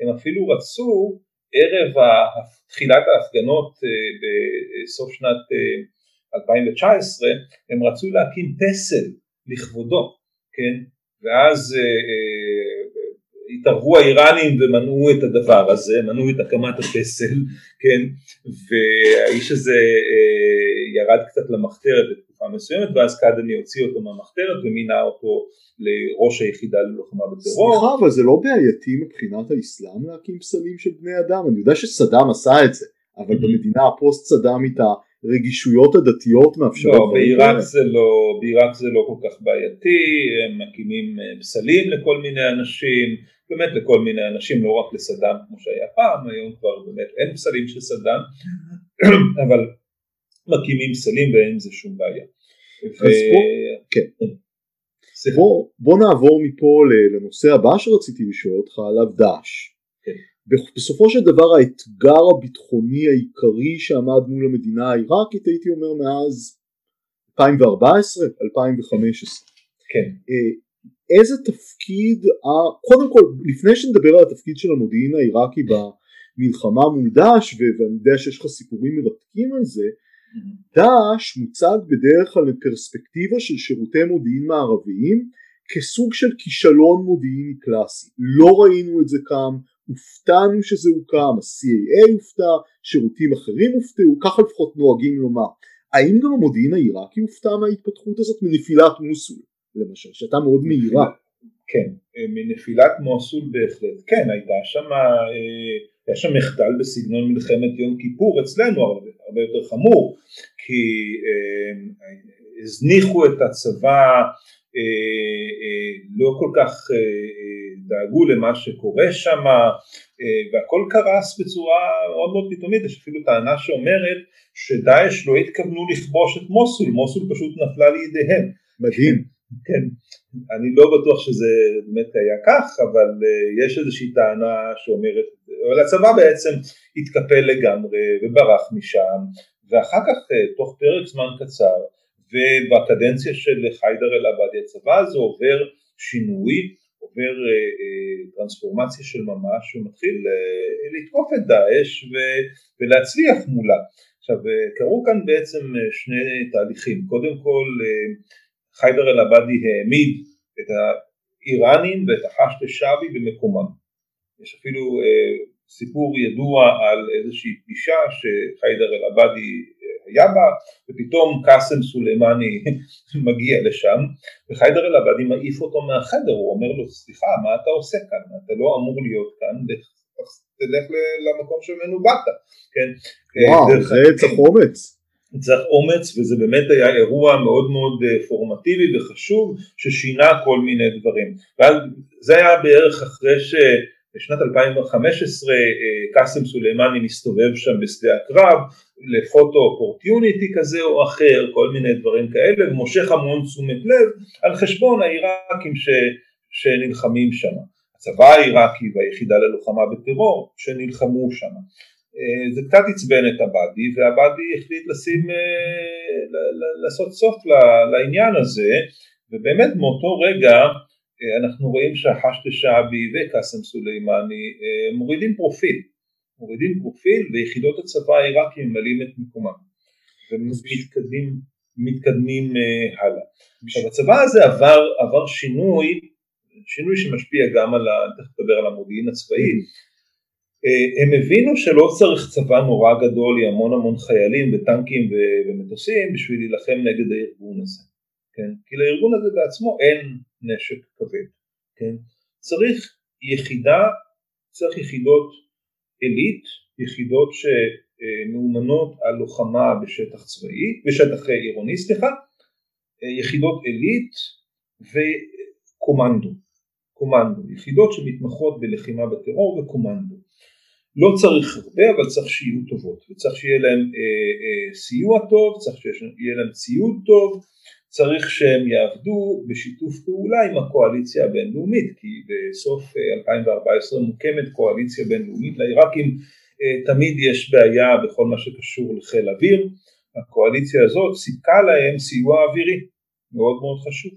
הם אפילו רצו ערב תחילת ההפגנות אה, בסוף שנת 2019 אה, הם רצו להקים פסל לכבודו, כן? ואז אה, התערבו האיראנים ומנעו את הדבר הזה, מנעו את הקמת הפסל, כן? והאיש הזה ירד קצת למחתרת בתקופה מסוימת ואז קדמי הוציא אותו מהמחתרת ומינה אותו לראש היחידה ללוחמה בטרור. סליחה אבל זה לא בעייתי מבחינת האסלאם להקים פסלים של בני אדם, אני יודע שסדאם עשה את זה, אבל mm-hmm. במדינה הפוסט סדאמית הרגישויות הדתיות מאפשרות... לא, בעיראק זה לא, בעיראק זה לא כל כך בעייתי, הם מקימים אה, פסלים לכל מיני אנשים, באמת לכל מיני אנשים, לא רק לסדאם כמו שהיה פעם, היום כבר באמת אין פסלים של סדאם, אבל מקימים פסלים ואין עם זה שום בעיה. בוא, בוא נעבור מפה לנושא הבא שרציתי לשאול אותך עליו דאעש. כן. בסופו של דבר האתגר הביטחוני העיקרי שעמד מול המדינה העיראקית הייתי אומר מאז 2014 2015 כן. אה, איזה תפקיד, קודם כל לפני שנדבר על התפקיד של המודיעין העיראקי במלחמה מול דאעש ואני יודע שיש לך סיפורים מרתקים על זה דאעש מוצג בדרך כלל לפרספקטיבה של שירותי מודיעין מערביים כסוג של כישלון מודיעיני קלאסי. לא ראינו את זה כאן, הופתענו שזה הוקם, ה-CAA הופתע, שירותים אחרים הופתעו, ככה לפחות נוהגים לומר. האם גם המודיעין העיראקי הופתע מההתפתחות הזאת מנפילת מוסול, למשל, שהייתה מאוד מהירה? כן, מנפילת מוסול בהחלט, כן, הייתה שם, אה, היה שם מחדל בסגנון מלחמת יום כיפור אצלנו, הרבה, הרבה יותר חמור, כי אה, הזניחו את הצבא, אה, אה, לא כל כך דאגו למה שקורה שם והכל קרס בצורה מאוד מאוד פתאומית, יש אפילו טענה שאומרת שדאעש לא התכוונו לכבוש את מוסול, מוסול פשוט נפלה לידיהם. מדהים. כן, אני לא בטוח שזה באמת היה כך, אבל יש איזושהי טענה שאומרת, אבל הצבא בעצם התקפל לגמרי וברח משם, ואחר כך תוך פרק זמן קצר ובקדנציה של חיידר אל-עבאדי הצבא הזה עובר שינוי, עובר אה, אה, טרנספורמציה של ממש ומתחיל אה, לתקוף את דאעש ולהצליח מולה. עכשיו קרו כאן בעצם שני תהליכים, קודם כל חיידר אל-עבאדי העמיד את האיראנים ואת החשת שווי במקומם. יש אפילו סיפור ידוע על איזושהי פגישה שחיידר אל-עבאדי היה בה ופתאום קאסם סולימני מגיע לשם וחיידר אל-עבאדי מעיף אותו מהחדר, הוא אומר לו סליחה מה אתה עושה כאן, אתה לא אמור להיות כאן, תלך למקום שממנו באת, כן? וואו, זה צריך אומץ. צריך אומץ וזה באמת היה אירוע מאוד מאוד אה, פורמטיבי וחשוב ששינה כל מיני דברים. וזה היה בערך אחרי ש... בשנת 2015 אה, קאסם סולימני מסתובב שם בשדה הקרב לפוטו אופורטיוניטי כזה או אחר, כל מיני דברים כאלה, ומושך המון תשומת לב על חשבון העיראקים ש, שנלחמים שם. הצבא העיראקי והיחידה ללוחמה בטרור שנלחמו שם. אה, זה קצת עצבן את עבאדי ועבאדי החליט לשים, אה, לעשות סוף לעניין הזה ובאמת מאותו רגע אנחנו רואים שהחשת שעבי וקאסם סולימני אה, מורידים פרופיל, מורידים פרופיל ויחידות הצבא העיראקי ממלאים את מקומם ומתקדמים מתקדמים אה, הלאה. עכשיו הצבא הזה עבר, עבר שינוי, שינוי שמשפיע גם על, תכף נדבר על המודיעין הצבאי, הם הבינו שלא צריך צבא נורא גדול עם המון המון חיילים וטנקים ומטוסים בשביל להילחם נגד הארגון הזה, כן? כי לארגון הזה בעצמו אין נשק כבד, כן? צריך יחידה, צריך יחידות עילית, יחידות שמאומנות על לוחמה בשטח צבאי, בשטח עירוני סליחה, יחידות עילית וקומנדו, קומנדו, יחידות שמתמחות בלחימה בטרור וקומנדו. לא צריך הרבה אבל צריך שיהיו טובות וצריך שיהיה להם אה, אה, סיוע טוב, צריך שיהיה להם ציוד טוב, צריך שהם יעבדו בשיתוף פעולה עם הקואליציה הבינלאומית כי בסוף 2014 אה, מוקמת קואליציה בינלאומית לעיראקים אה, תמיד יש בעיה בכל מה שקשור לחיל אוויר. הקואליציה הזאת סיפקה להם סיוע אווירי מאוד מאוד חשוב.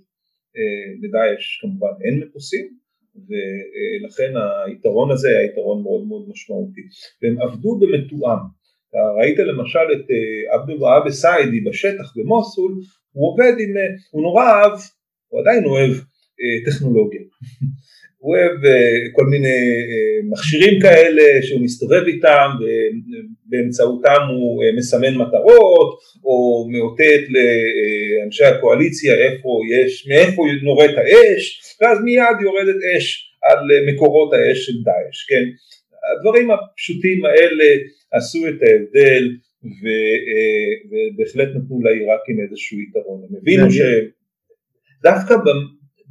אה, לדאעש כמובן אין מטוסים ולכן היתרון הזה היה יתרון מאוד מאוד משמעותי. והם עבדו במתואם ראית למשל את עבד אל סיידי בשטח במוסול הוא עובד עם, אה, הוא נורא אהב, הוא עדיין אוהב אה, טכנולוגיה, הוא אוהב אה, כל מיני מכשירים כאלה שהוא מסתובב איתם ובאמצעותם הוא מסמן מטרות או מאותת לאנשי הקואליציה איפה יש, מאיפה נורית האש ואז מיד יורדת אש על מקורות האש של דאעש, כן? הדברים הפשוטים האלה עשו את ההבדל אה, ובהחלט נתנו לעיראקים איזשהו יתרון. הם הבינו שדווקא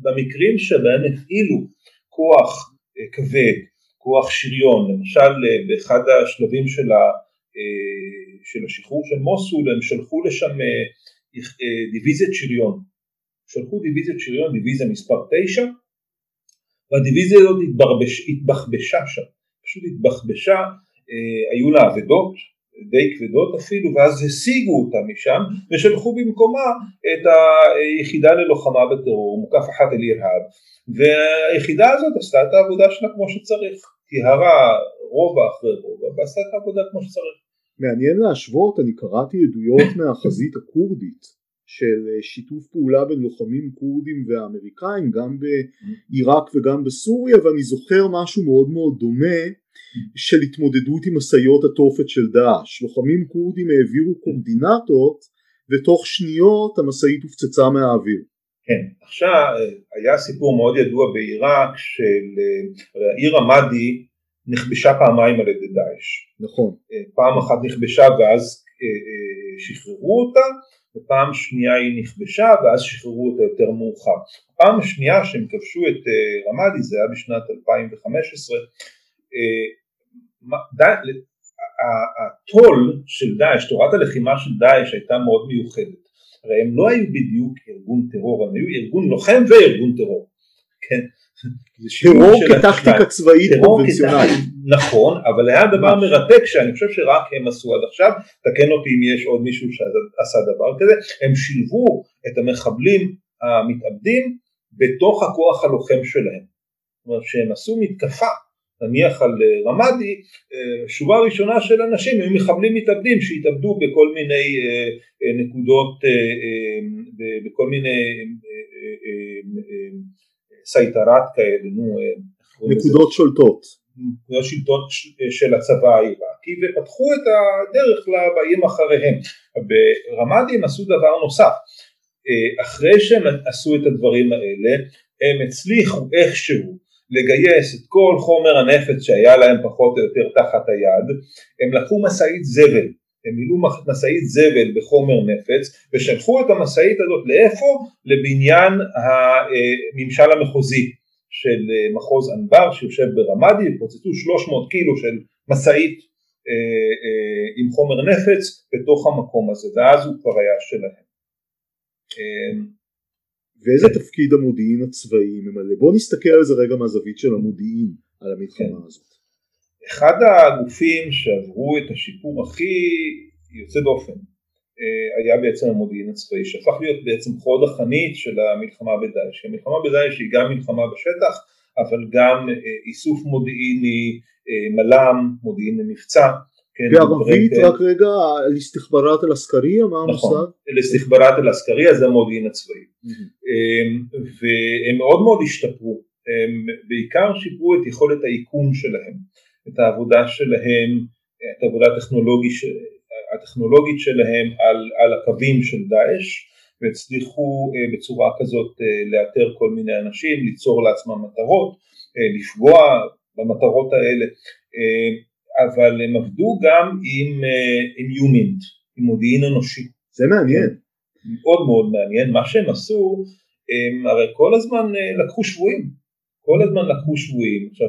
במקרים שבהם הפעילו כוח אה, כבד, כוח שריון, למשל אה, באחד השלבים של, ה, של השחרור של מוסול הם שלחו לשם דיוויזיית שריון, שלחו דיוויזיית שריון, דיוויזיה מספר 9 והדיוויזיה הזאת התבחבשה שם, פשוט התבחבשה, היו לה אבדות די כבדות אפילו, ואז השיגו אותה משם ושלחו במקומה את היחידה ללוחמה בטרור, מוקף אחת אל ירהב, והיחידה הזאת עשתה את העבודה שלה כמו שצריך, טיהרה רובע אחרי רובע ועשתה את העבודה כמו שצריך. מעניין להשוות, אני קראתי עדויות מהחזית הכורדית של שיתוף פעולה בין לוחמים כורדים ואמריקאים גם בעיראק וגם בסוריה ואני זוכר משהו מאוד מאוד דומה של התמודדות עם משאיות התופת של דאעש. לוחמים כורדים העבירו קורדינטות ותוך שניות המשאית הופצצה מהאוויר. כן, עכשיו היה סיפור מאוד ידוע בעיראק של העיר רמאדי נכבשה פעמיים על ידי דאעש. נכון. פעם אחת נכבשה ואז שחררו אותה ופעם שנייה היא נכבשה ואז שחררו אותה יותר מאוחר. הפעם השנייה שהם כבשו את רמאדי זה היה בשנת 2015 הטול של דאעש, תורת הלחימה של דאעש הייתה מאוד מיוחדת. הרי הם לא היו בדיוק ארגון טרור, הם היו ארגון לוחם וארגון טרור. כן. טרור כטקטיקה צבאית קונבנציונלית. נכון, אבל היה דבר מרתק שאני חושב שרק הם עשו עד עכשיו, תקן אותי אם יש עוד מישהו שעשה דבר כזה, הם שילבו את המחבלים המתאבדים בתוך הכוח הלוחם שלהם. זאת אומרת שהם עשו מתקפה נניח על אה, רמאדי, אה, שורה ראשונה של אנשים היו מחבלים מתאבדים שהתאבדו בכל מיני אה, נקודות, בכל מיני סייטרת כאלה, נו, נקודות שולטות, נקודות שלטון של הצבא העיראקי ופתחו את הדרך לבאים אחריהם. ברמאדי הם עשו דבר נוסף, אחרי שהם עשו את הדברים האלה הם הצליחו איכשהו לגייס את כל חומר הנפץ שהיה להם פחות או יותר תחת היד, הם לקחו משאית זבל, הם מילאו משאית זבל בחומר נפץ ושלחו את המשאית הזאת לאיפה? לבניין הממשל המחוזי של מחוז אנבר שיושב ברמאדי, פוצצו 300 קילו של משאית עם חומר נפץ בתוך המקום הזה ואז הוא כבר היה שלהם. ואיזה תפקיד המודיעין הצבאי ממלא? בוא נסתכל על זה רגע מהזווית של המודיעין על המלחמה כן. הזאת. אחד הגופים שעברו את השיפור הכי יוצא דופן אה, היה בעצם המודיעין הצבאי שהפך להיות בעצם חוד החנית של המלחמה בדאעש. המלחמה בדאעש היא גם מלחמה בשטח אבל גם אה, איסוף מודיעיני, אה, מל"מ, מודיעין למבצע כן, בערבית רק רגע, אל-הסתחברת אל-עסקריה, מה נכון, המושג? אל-הסתחברת אל-עסקריה זה המודיעין הצבאי. אמ, והם מאוד מאוד השתפרו, הם בעיקר שיפרו את יכולת האיכון שלהם, את העבודה שלהם, את העבודה הטכנולוגית, הטכנולוגית שלהם על, על הקווים של דאעש, והצליחו אה, בצורה כזאת אה, לאתר כל מיני אנשים, ליצור לעצמם מטרות, אה, לפגוע במטרות האלה. אבל הם עבדו גם עם, אה, עם יומינט, עם מודיעין אנושי. זה מעניין. מאוד מאוד מעניין, מה שהם עשו, הם הרי כל הזמן לקחו שבויים, כל הזמן לקחו שבויים, עכשיו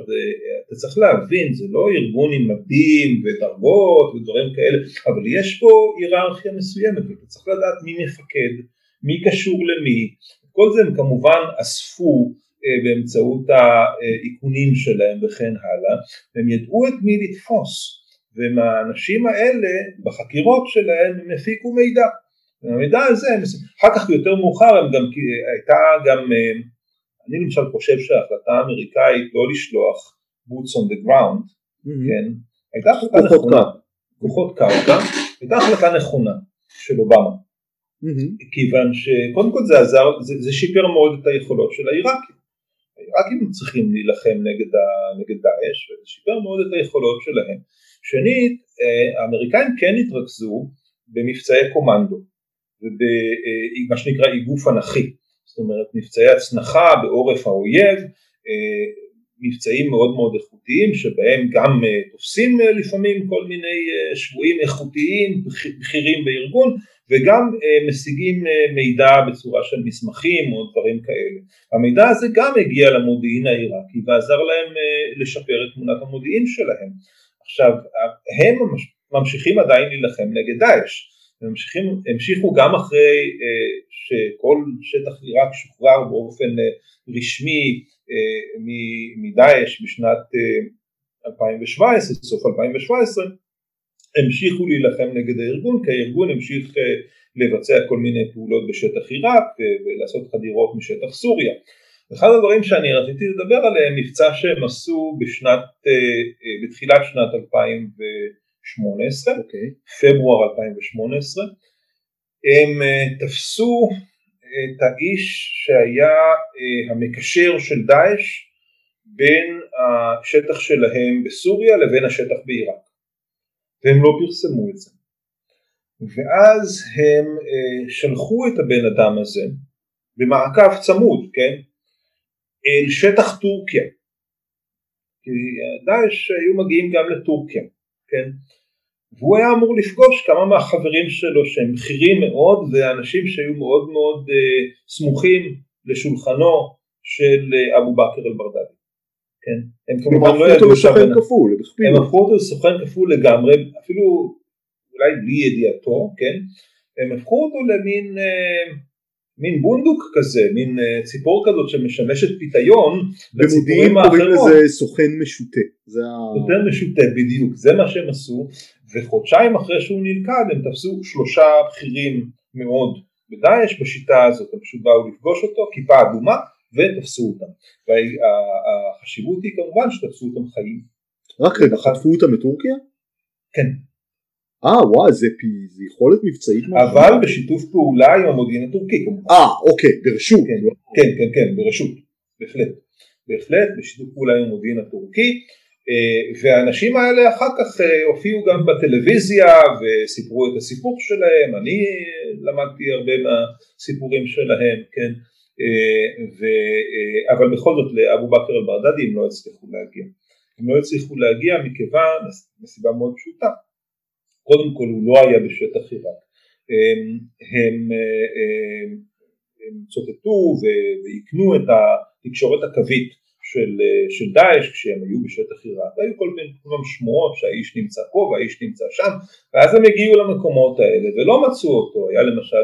אתה צריך להבין, זה לא ארגון עם מדים ודרגות ודברים כאלה, אבל יש פה היררכיה מסוימת, ואתה צריך לדעת מי מפקד, מי קשור למי, כל זה הם כמובן אספו אה, באמצעות האיכונים שלהם וכן הלאה, הם ידעו את מי לתפוס, ומהאנשים האלה בחקירות שלהם הם הפיקו מידע. והמידע הזה, אחר כך יותר מאוחר הם גם, הייתה גם, אה, אני למשל חושב שההחלטה האמריקאית לא לשלוח boots on the ground, mm-hmm. כן, הייתה החלטה נכונה, כוחות קרקע, הייתה החלטה נכונה של אובמה, mm-hmm. כיוון שקודם כל זה עזר, זה, זה שיפר מאוד את היכולות של העיראקים, אם צריכים להילחם נגד, ה, נגד דאעש וזה שיפר מאוד את היכולות שלהם. שנית, אה, האמריקאים כן התרכזו במבצעי קומנדו ובמה שנקרא איגוף אנכי, זאת אומרת מבצעי הצנחה בעורף האויב, אה, מבצעים מאוד מאוד איכותיים שבהם גם אה, תופסים לפעמים כל מיני שבויים איכותיים בכירים בארגון וגם אה, משיגים אה, מידע בצורה של מסמכים או דברים כאלה. המידע הזה גם הגיע למודיעין העיראקי ועזר להם אה, לשפר את תמונת המודיעין שלהם. עכשיו הם ממשיכים עדיין להילחם נגד דאעש, המשיכו גם אחרי שכל שטח עיראק שוחרר באופן רשמי מדאעש בשנת 2017, סוף 2017 המשיכו להילחם נגד הארגון כי הארגון המשיך אה, לבצע כל מיני פעולות בשטח עיראק ולעשות חדירות משטח סוריה. אחד הדברים שאני רציתי לדבר עליהם מבצע שהם עשו בשנת, אה, אה, בתחילת שנת 2018, okay. אוקיי. פברואר 2018, הם תפסו את האיש שהיה המקשר של דאעש בין השטח שלהם בסוריה לבין השטח בעיראק והם לא פרסמו את זה ואז הם שלחו את הבן אדם הזה במעקב צמוד, כן, אל שטח טורקיה, כי דאעש היו מגיעים גם לטורקיה, כן, והוא היה אמור לפגוש כמה מהחברים שלו שהם בכירים מאוד ואנשים שהיו מאוד מאוד אה, סמוכים לשולחנו של אה, אבו בכר אל-ברדדי. כן, הם כמובן לא ידעו שהבן... הם הפכו אותו לסוכן כפול לגמרי, אפילו אולי בלי ידיעתו, כן, הם הפכו אותו למין אה, מין בונדוק כזה, מין אה, ציפור כזאת שמשמשת פיתיון לציפורים האחרות. במודיעין קוראים לזה סוכן משוטה. זה סוכן משוטה בדיוק, זה מה שהם עשו, וחודשיים אחרי שהוא נלכד הם תפסו שלושה בכירים מאוד בדאעש בשיטה הזאת, הם פשוט באו לפגוש אותו, כיפה אדומה, ותפסו אותם. והחשיבות היא כמובן שתפסו אותם חיים. רק רגע, חטפו אותם מטורקיה? כן. אה וואי זה, פי, זה יכולת מבצעית אבל בשיתוף פעולה עם המודיעין הטורקי כמובן. אה אוקיי ברשות. כן כן כן, כן ברשות בהחלט. בהחלט בשיתוף פעולה עם המודיעין הטורקי והאנשים האלה אחר כך אה, הופיעו גם בטלוויזיה וסיפרו את הסיפור שלהם. אני למדתי הרבה מהסיפורים שלהם כן? ו, אבל בכל זאת לאבו בכר אל-ברדדי הם לא הצליחו להגיע. הם לא הצליחו להגיע מכיוון מסיבה מאוד פשוטה. קודם כל הוא לא היה בשטח עיראק, הם, הם, הם, הם צוטטו ועיקנו את התקשורת הקווית של, של דאעש כשהם היו בשטח עיראק, והיו כל מיני שמועות שהאיש נמצא פה והאיש נמצא שם, ואז הם הגיעו למקומות האלה ולא מצאו אותו, היה למשל,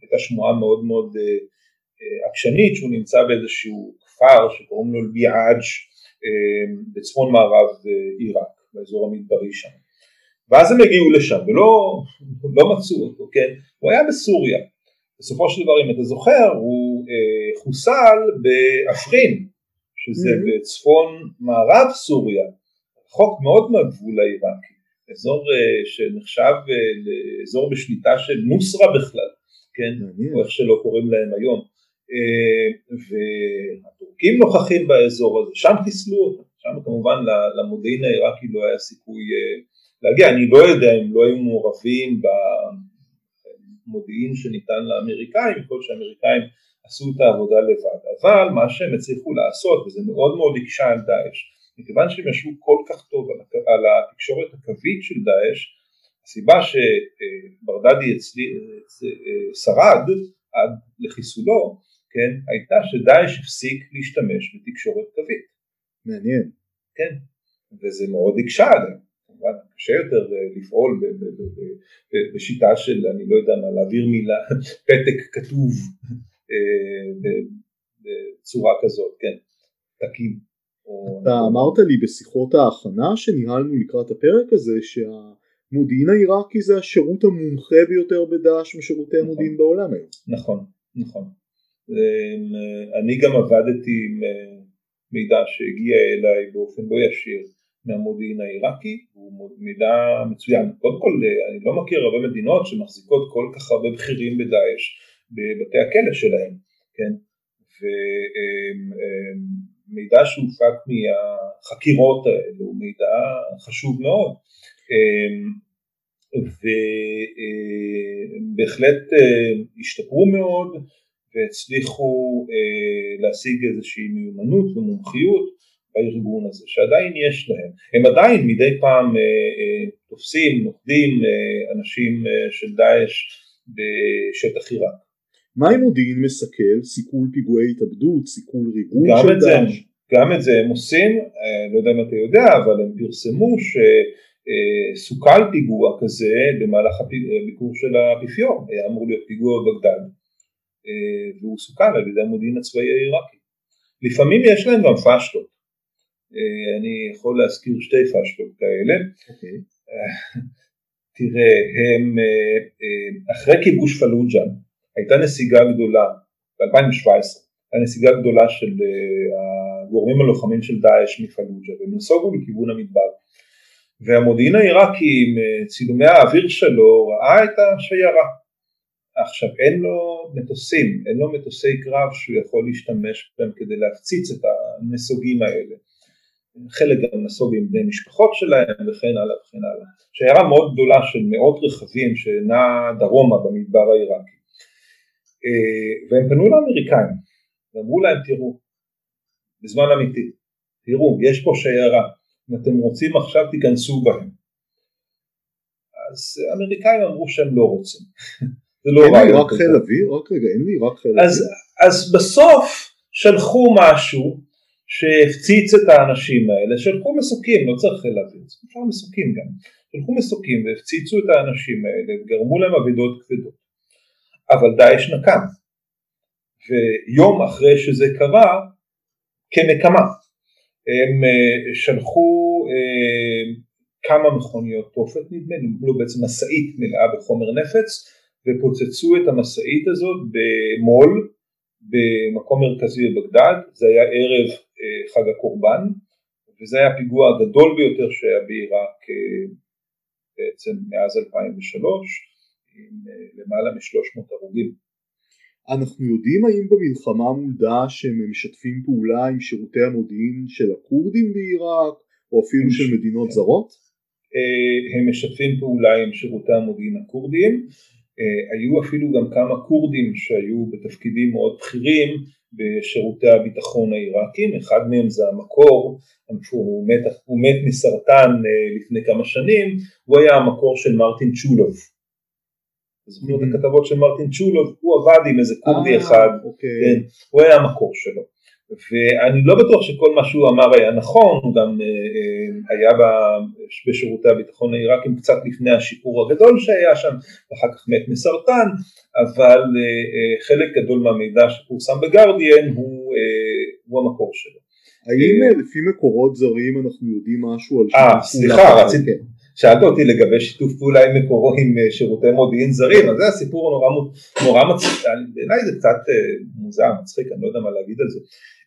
הייתה שמועה מאוד מאוד אה, אה, עקשנית שהוא נמצא באיזשהו כפר שקוראים לו ביעאג' אה, בצפון מערב עיראק, באזור המדברי שם. ואז הם הגיעו לשם ולא לא מצאו אותו, כן? הוא היה בסוריה. בסופו של דבר אם אתה זוכר הוא אה, חוסל באפרין שזה mm-hmm. בצפון מערב סוריה, רחוק מאוד מהגבול העיראקי, אזור אה, שנחשב אה, לאזור בשליטה של נוסרה בכלל, כן? Mm-hmm. או איך שלא קוראים להם היום. אה, והטורקים נוכחים באזור הזה, שם חיסלו אותם, שם כמובן למודיעין העיראקי לא היה סיכוי אה, להגיע, אני לא יודע אם לא היו מעורבים במודיעין שניתן לאמריקאים, יכול להיות שהאמריקאים עשו את העבודה לבד, אבל מה שהם הצליחו לעשות, וזה מאוד מאוד הקשה על דאעש, מכיוון שהם ישבו כל כך טוב על, על התקשורת הקווית של דאעש, הסיבה שברדדי אצלי שרד עד לחיסולו, כן, הייתה שדאעש הפסיק להשתמש בתקשורת קווית. מעניין. כן, וזה מאוד הקשה עליהם. כמובן קשה יותר אה, לפעול בשיטה של אני לא יודע מה להעביר מילה פתק כתוב אה, בצורה כזאת כן תקים. אתה אמרת לי בשיחות ההכנה שניהלנו לקראת הפרק הזה שהמודיעין העיראקי זה השירות המומחה ביותר בדאעש משירותי נכון. המודיעין בעולם היום. נכון נכון אני גם עבדתי עם מידע שהגיע אליי באופן לא ישיר מהמודיעין העיראקי הוא מידע מצוין. קודם כל אני לא מכיר הרבה מדינות שמחזיקות כל כך הרבה בכירים בדאעש בבתי הכלא שלהם, כן? ומידע שהופק מהחקירות האלה הוא מידע חשוב מאוד ובהחלט השתפרו מאוד והצליחו להשיג איזושהי מיומנות ומומחיות בארגון הזה, שעדיין יש להם. הם עדיין מדי פעם אה, אה, תופסים, נוקדים אה, אנשים אה, של דאעש בשטח עיראק. מה עם מודיעין מסכל? סיכול פיגועי התאבדות, סיכול ריגול של דאעש? גם את זה הם עושים, אה, לא יודע אם אתה יודע, אבל הם פרסמו שסוכל אה, פיגוע כזה במהלך הביקור של האפיפיור, היה אמור להיות פיגוע בבגדד, והוא סוכל על ידי המודיעין הצבאי העיראקי. לפעמים יש להם גם פשטות, אה, אני יכול להזכיר שתי פשטות כאלה. Okay. אוקיי. תראה, הם אה, אה, אחרי כיבוש פלוג'ה הייתה נסיגה גדולה ב-2017, הייתה נסיגה גדולה של הגורמים הלוחמים של דאעש מפלוג'ה והם נסוגו לכיוון המדבר והמודיעין העיראקי עם צילומי האוויר שלו ראה את השיירה עכשיו אין לו מטוסים, אין לו מטוסי קרב שהוא יכול להשתמש בהם כדי להפציץ את הנסוגים האלה. חלק גם נסוג עם בני משפחות שלהם וכן הלאה וכן הלאה. שיירה מאוד גדולה של מאות רכבים שנעה דרומה במדבר העיראקי. אה, והם פנו לאמריקאים ואמרו להם תראו, בזמן אמיתי, תראו יש פה שיירה, אם אתם רוצים עכשיו תיכנסו בהם. אז האמריקאים אמרו שהם לא רוצים. זה לא אין לי רק חיל אוויר? רק רגע, אין לי רק חיל אוויר. אז בסוף שלחו משהו שהפציץ את האנשים האלה, שלחו מסוקים, לא צריך חיל אוויר, אפשר מסוקים גם, שלחו מסוקים והפציצו את האנשים האלה, גרמו להם אבידות כבדות, אבל דאעש נקם, ויום אחרי שזה קרה, כנקמה, הם אה, שלחו אה, כמה מכוניות תופת נדמה לי, לא בעצם משאית מלאה בחומר נפץ, ופוצצו את המשאית הזאת במו"ל במקום מרכזי בבגדד, זה היה ערב אה, חג הקורבן, וזה היה הפיגוע הגדול ביותר שהיה בעיראק בעצם מאז 2003, עם אה, למעלה מ-300 הרוגים. אנחנו יודעים האם במלחמה מול דאעש הם משתפים פעולה עם שירותי המודיעין של הכורדים בעיראק, או אפילו של מדינות כן. זרות? הם משתפים פעולה עם שירותי המודיעין הכורדים, היו אפילו גם כמה כורדים שהיו בתפקידים מאוד בכירים בשירותי הביטחון העיראקים, אחד מהם זה המקור, הוא מת, הוא מת מסרטן אה, לפני כמה שנים, הוא היה המקור של מרטין צ'ולוב. זוכרים את mm-hmm. הכתבות של מרטין צ'ולוב? הוא עבד עם איזה כורדי אה, אחד, אוקיי. כן, הוא היה המקור שלו. ואני לא בטוח שכל מה שהוא אמר היה נכון, הוא גם אה, אה, היה בשירותי הביטחון העיראקים קצת לפני השיפור הגדול שהיה שם, ואחר כך מת מסרטן, אבל חלק גדול מהמידע שפורסם בגרדיאן הוא, הוא המקור שלו. האם לפי מקורות זרים אנחנו יודעים משהו על פעולה? אה, סליחה, רציתי, כן. שאלת אותי לגבי שיתוף פעולה עם מקורות עם שירותי מודיעין זרים, אז זה הסיפור נורא, נורא מצחיק, בעיניי זה קצת מוזר, מצחיק, אני לא יודע מה להגיד על זה.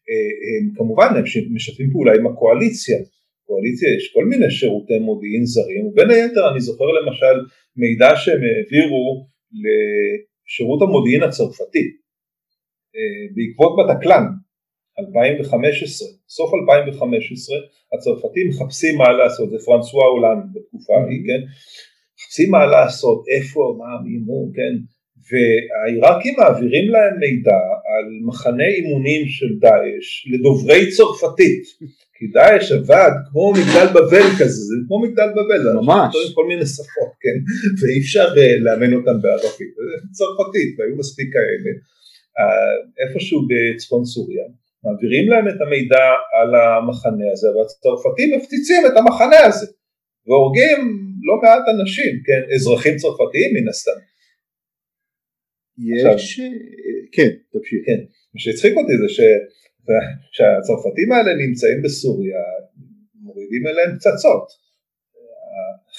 אה, הם כמובן הם משתפים פעולה עם הקואליציה, קואליציה יש כל מיני שירותי מודיעין זרים, ובין היתר אני זוכר למשל מידע שהם העבירו לשירות המודיעין הצרפתי אה, בעקבות בטקלן 2015, סוף 2015 הצרפתים מחפשים מה לעשות, זה פרנסואה הולנד בתקופה ההיא. כן, מחפשים מה לעשות, איפה, מה, מי, מו, כן, והעיראקים מעבירים להם מידע על מחנה אימונים של דאעש לדוברי צרפתית. כי דאעש עבד כמו מגדל בבל כזה, זה כמו מגדל בבל, ממש, כל מיני שפות, כן, ואי אפשר uh, לאמן אותם בערבית, צרפתית, והיו מספיק כאלה, uh, איפשהו בצפון סוריה, מעבירים להם את המידע על המחנה הזה, והצרפתים מפציצים את המחנה הזה, והורגים לא מעט אנשים, כן, אזרחים צרפתיים מן הסתם. יש, כן, תמשיך. כן, מה שהצחיק אותי זה ש... שהצרפתים האלה נמצאים בסוריה, מורידים אליהם פצצות.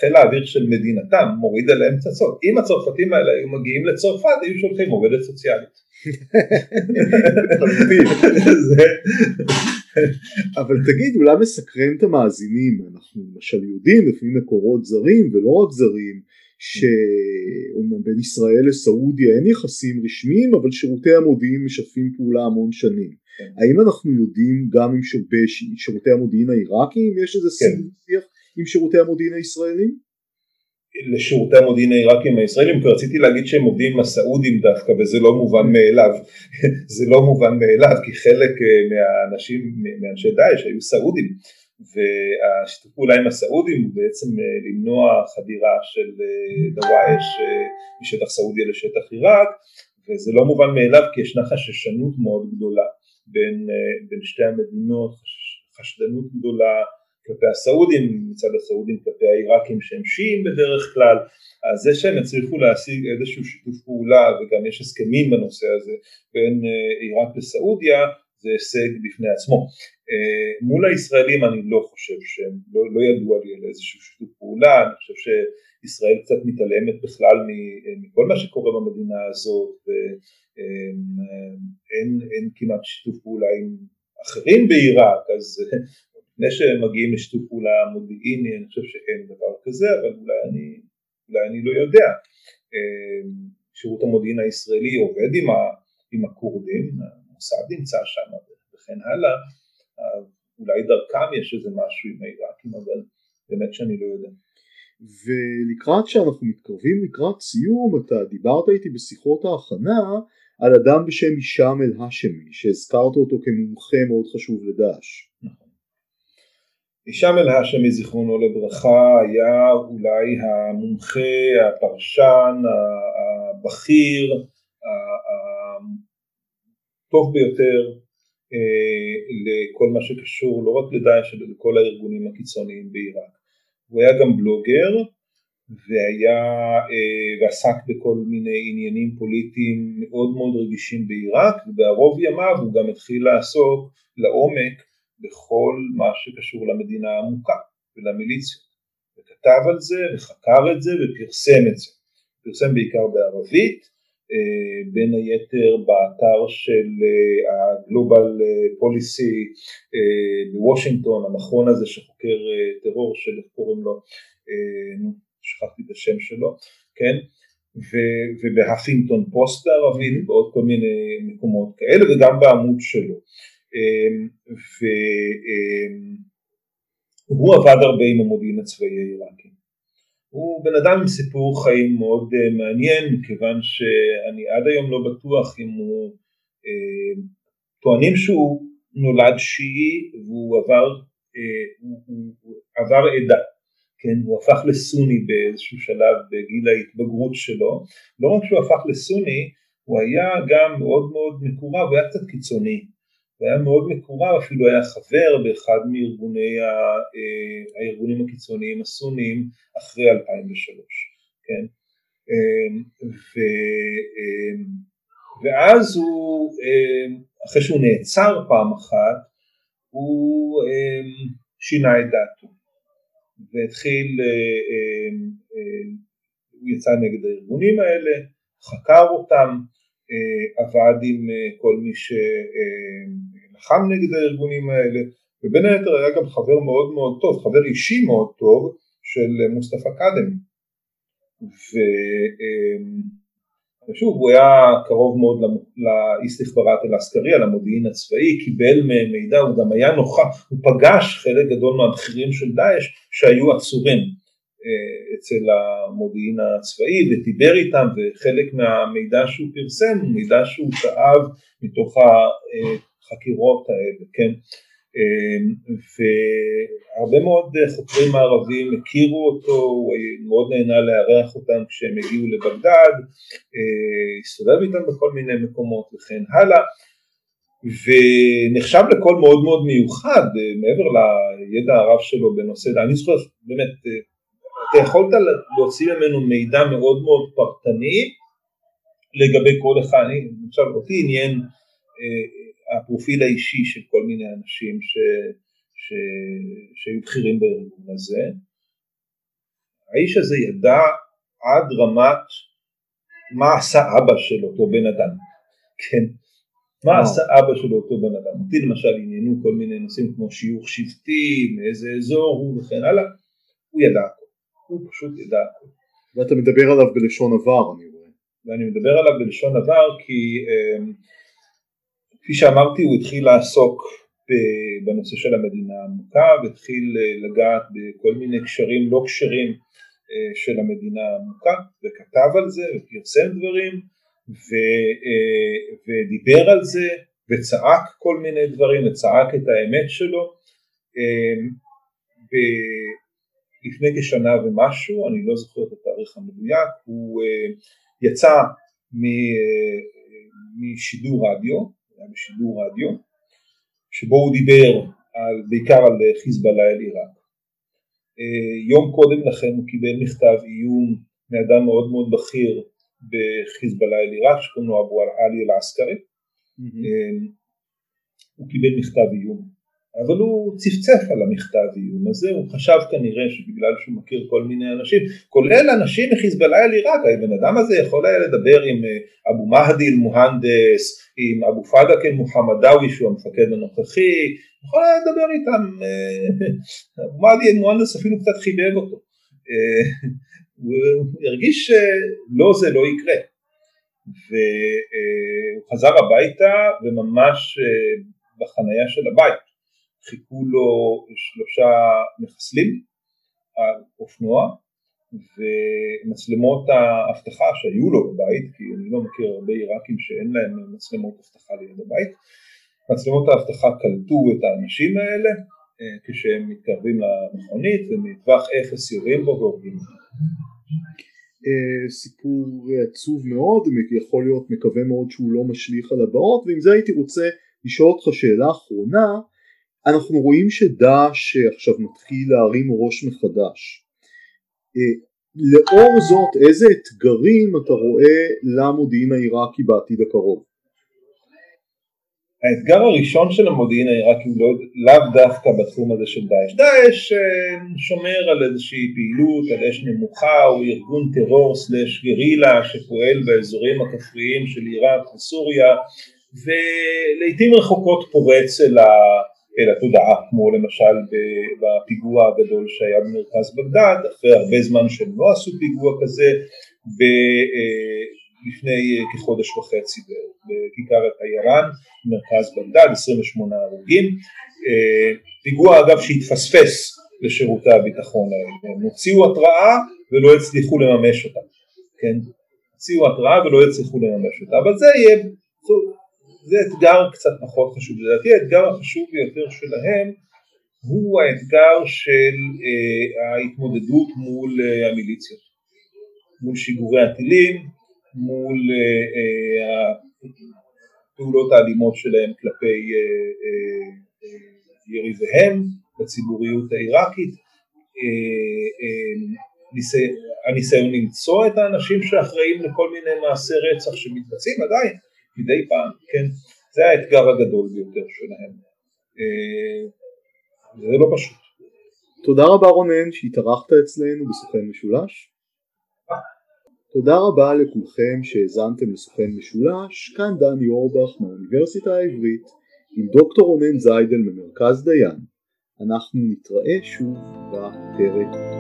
חיל האוויר של מדינתם מוריד עליהם פצצות. אם הצרפתים האלה היו מגיעים לצרפת, היו שולחים עובדת סוציאלית. אבל תגיד, אולי מסקרן את המאזינים, אנחנו למשל יודעים לפי מקורות זרים ולא רק זרים, שאומנם בין ישראל לסעודיה אין יחסים רשמיים אבל שירותי המודיעין משתפים פעולה המון שנים. כן. האם אנחנו יודעים גם עם שירותי המודיעין העיראקיים יש איזה כן. שיח עם שירותי המודיעין הישראלים? לשירותי המודיעין העיראקים הישראלים כי רציתי להגיד שהם עובדים עם הסעודים דווקא וזה לא מובן מאליו זה לא מובן מאליו כי חלק אה, מהאנשים מאנשי דאעש היו סעודים והשיתוף פעולה עם הסעודים הוא בעצם אה, למנוע חדירה של אה, דוואש אה, משטח סעודיה לשטח עיראק וזה לא מובן מאליו כי ישנה חששנות מאוד גדולה בין, בין שתי המדינות, חשדנות גדולה כלפי הסעודים, מצד הסעודים כלפי העיראקים שהם שיעים בדרך כלל, אז זה שהם הצליחו להשיג איזשהו שיתוף פעולה וגם יש הסכמים בנושא הזה בין עיראק לסעודיה זה הישג בפני עצמו. אה, מול הישראלים אני לא חושב שהם, לא, לא ידוע לי על איזשהו שיתוף פעולה, אני חושב שישראל קצת מתעלמת בכלל מכל מה שקורה במדינה הזאת ואין אין כמעט שיתוף פעולה עם אחרים בעיראק, אז לפני שהם מגיעים לשיתוף פעולה מודיעיני אני חושב שאין דבר כזה, אבל אולי אני, אולי אני לא יודע. אה, שירות המודיעין הישראלי עובד עם, ה, עם הכורדים, המוסד נמצא שם וכן הלאה, אולי דרכם יש איזה משהו עם העיראקים, אבל באמת שאני לא יודע. ולקראת שאנחנו מתקרבים לקראת סיום אתה דיברת איתי בשיחות ההכנה על אדם בשם הישאם אל-האשמי שהזכרת אותו כמומחה מאוד חשוב לדאעש. נכון. הישאם אל-האשמי זיכרונו לברכה היה אולי המומחה, הפרשן, הבכיר, הטוב ביותר אה, לכל מה שקשור לא רק לדאעש אלא לכל הארגונים הקיצוניים בעיראק. הוא היה גם בלוגר והיה אה, ועסק בכל מיני עניינים פוליטיים מאוד מאוד רגישים בעיראק ובערוב ימיו הוא גם התחיל לעסוק לעומק בכל מה שקשור למדינה העמוקה ולמיליציות וכתב על זה וחקר את זה ופרסם את זה. פרסם בעיקר בערבית אה, בין היתר באתר של הגלובל פוליסי בוושינגטון, המכון הזה שחוקר אה, טרור של איך קוראים לו, אה, שכחתי את השם שלו, כן, ובהפינגטון פוסט בערבית ועוד כל מיני מקומות כאלה וגם בעמוד שלו. והוא עבד הרבה עם המודיעין הצבאי העיראקי. הוא בן אדם עם סיפור חיים מאוד uh, מעניין מכיוון שאני עד היום לא בטוח אם הוא uh, טוענים שהוא נולד שיעי והוא עבר, uh, הוא, הוא, הוא עבר עדה, כן, הוא הפך לסוני באיזשהו שלב בגיל ההתבגרות שלו, לא רק שהוא הפך לסוני, הוא היה גם מאוד מאוד מקורב, הוא היה קצת קיצוני, והיה מאוד מקורב, אפילו היה חבר באחד מארגוני ה, אה, הארגונים הקיצוניים הסוניים אחרי 2003, כן? אמ, ו, אמ, ואז הוא, אמ, אחרי שהוא נעצר פעם אחת, הוא שינה את דעתו והתחיל, אה, הוא יצא נגד הארגונים האלה, חקר אותם, אה, עבד עם כל מי ש... לחם נגד הארגונים האלה, ובין היתר היה גם חבר מאוד מאוד טוב, חבר אישי מאוד טוב של מוסטפא קאדמי. ושוב הוא היה קרוב מאוד לאיסתיכברת אל-עסקריה, למודיעין הצבאי, קיבל מהם מידע, הוא גם היה נוכח, הוא פגש חלק גדול מהבכירים של דאעש שהיו עצורים אה, אצל המודיעין הצבאי ודיבר איתם וחלק מהמידע שהוא פרסם הוא מידע שהוא שאב מתוך החקירות האלה, כן? אמ, והרבה מאוד חוקרים מערבים הכירו אותו, הוא מאוד נהנה לארח אותם כשהם הגיעו לבגדד, אה, הסתובב איתם בכל מיני מקומות וכן הלאה, ונחשב לקול מאוד מאוד מיוחד אה, מעבר לידע הרב שלו בנושא, אני זוכר באמת, אה, אתה יכולת להוציא ממנו מידע מאוד מאוד פרטני לגבי כל אחד, למשל אותי עניין הפרופיל האישי של כל מיני אנשים ש, ש, שהיו בכירים בארגון הזה. האיש הזה ידע עד רמת מה עשה אבא של אותו בן אדם, כן, מה עשה אבא של אותו בן אדם, אותי למשל עניינו כל מיני נושאים כמו שיוך שבטי, מאיזה אזור הוא וכן הלאה, הוא ידע הכל, הוא פשוט ידע הכל. ואתה מדבר עליו בלשון עבר אני רואה. ואני מדבר עליו בלשון עבר כי אה, כפי שאמרתי הוא התחיל לעסוק בנושא של המדינה העמוקה והתחיל אה, לגעת בכל מיני קשרים לא קשרים אה, של המדינה העמוקה וכתב על זה ופרסם דברים ו, אה, ודיבר על זה וצעק כל מיני דברים וצעק את האמת שלו לפני כשנה ומשהו, אני לא זוכר את התאריך המדויק, הוא יצא משידור רדיו היה בשידור רדיו, שבו הוא דיבר על, בעיקר על חיזבאללה אל עיראק. אה, יום קודם לכן הוא קיבל מכתב איום מאדם מאוד מאוד בכיר בחיזבאללה אל עיראק שקוראים לו אבו עלי אל-עסקרי. Mm-hmm. הוא קיבל מכתב איום אבל הוא צפצף על המכתב איום הזה, הוא חשב כנראה שבגלל שהוא מכיר כל מיני אנשים, כולל אנשים מחיזבאללה אל עיראק, הבן אדם הזה יכול היה לדבר עם אה, אבו מהדי אל-מוהנדס, עם אבו פאדק אל-מוחמדאווי שהוא המפקד הנוכחי, יכול היה לדבר איתם, אה, אבו מהדי אל-מוהנדס אפילו קצת חיבב אותו, אה, הוא הרגיש שלא זה לא יקרה, והוא חזר הביתה וממש בחנייה של הבית חיכו לו שלושה מחסלים על אופנוע ומצלמות האבטחה שהיו לו בבית, כי אני לא מכיר הרבה עיראקים שאין להם מצלמות אבטחה ליד הבית, מצלמות האבטחה קלטו את האנשים האלה אה, כשהם מתקרבים למכונית ומטווח אפס יורים בו והורגים. אה, סיפור עצוב מאוד, יכול להיות מקווה מאוד שהוא לא משליך על הבאות ועם זה הייתי רוצה לשאול אותך שאלה אחרונה אנחנו רואים שדאעש עכשיו מתחיל להרים ראש מחדש אה, לאור זאת איזה אתגרים אתה רואה למודיעין העיראקי בעתיד הקרוב? האתגר הראשון של המודיעין העיראקי הוא לא, לאו דווקא בתחום הזה של דאעש. דאעש אה, שומר על איזושהי פעילות, על אש נמוכה, הוא ארגון טרור סלש גרילה שפועל באזורים הכפריים של עיראק וסוריה ולעיתים רחוקות פורץ אל ה... אל התודעה, כמו למשל בפיגוע הגדול שהיה במרכז בגדד, אחרי הרבה זמן שהם לא עשו פיגוע כזה, אה, לפני כחודש וחצי בכיכר הטיירן, מרכז בגדד, 28 הרוגים, אה, פיגוע אגב שהתפספס לשירותי הביטחון האלה, הם הוציאו התראה ולא הצליחו לממש אותה, כן, הוציאו התראה ולא הצליחו לממש אותה, אבל זה יהיה זה אתגר קצת פחות חשוב, לדעתי האתגר החשוב ביותר שלהם הוא האתגר של אה, ההתמודדות מול אה, המיליציות, מול שיגורי הטילים, מול אה, אה, הפעולות האלימות שלהם כלפי אה, אה, יריביהם בציבוריות העיראקית, ניסי, הניסיון למצוא את האנשים שאחראים לכל מיני מעשי רצח שמתבצעים עדיין מדי פעם, כן? זה האתגר הגדול ביותר שלהם. אה, זה לא פשוט. תודה רבה רונן שהתארחת אצלנו בסוכן משולש. תודה רבה לכולכם שהאזנתם לסוכן משולש, כאן דני אורבך מהאוניברסיטה העברית עם דוקטור רונן זיידל ממרכז דיין. אנחנו נתראה שוב בפרק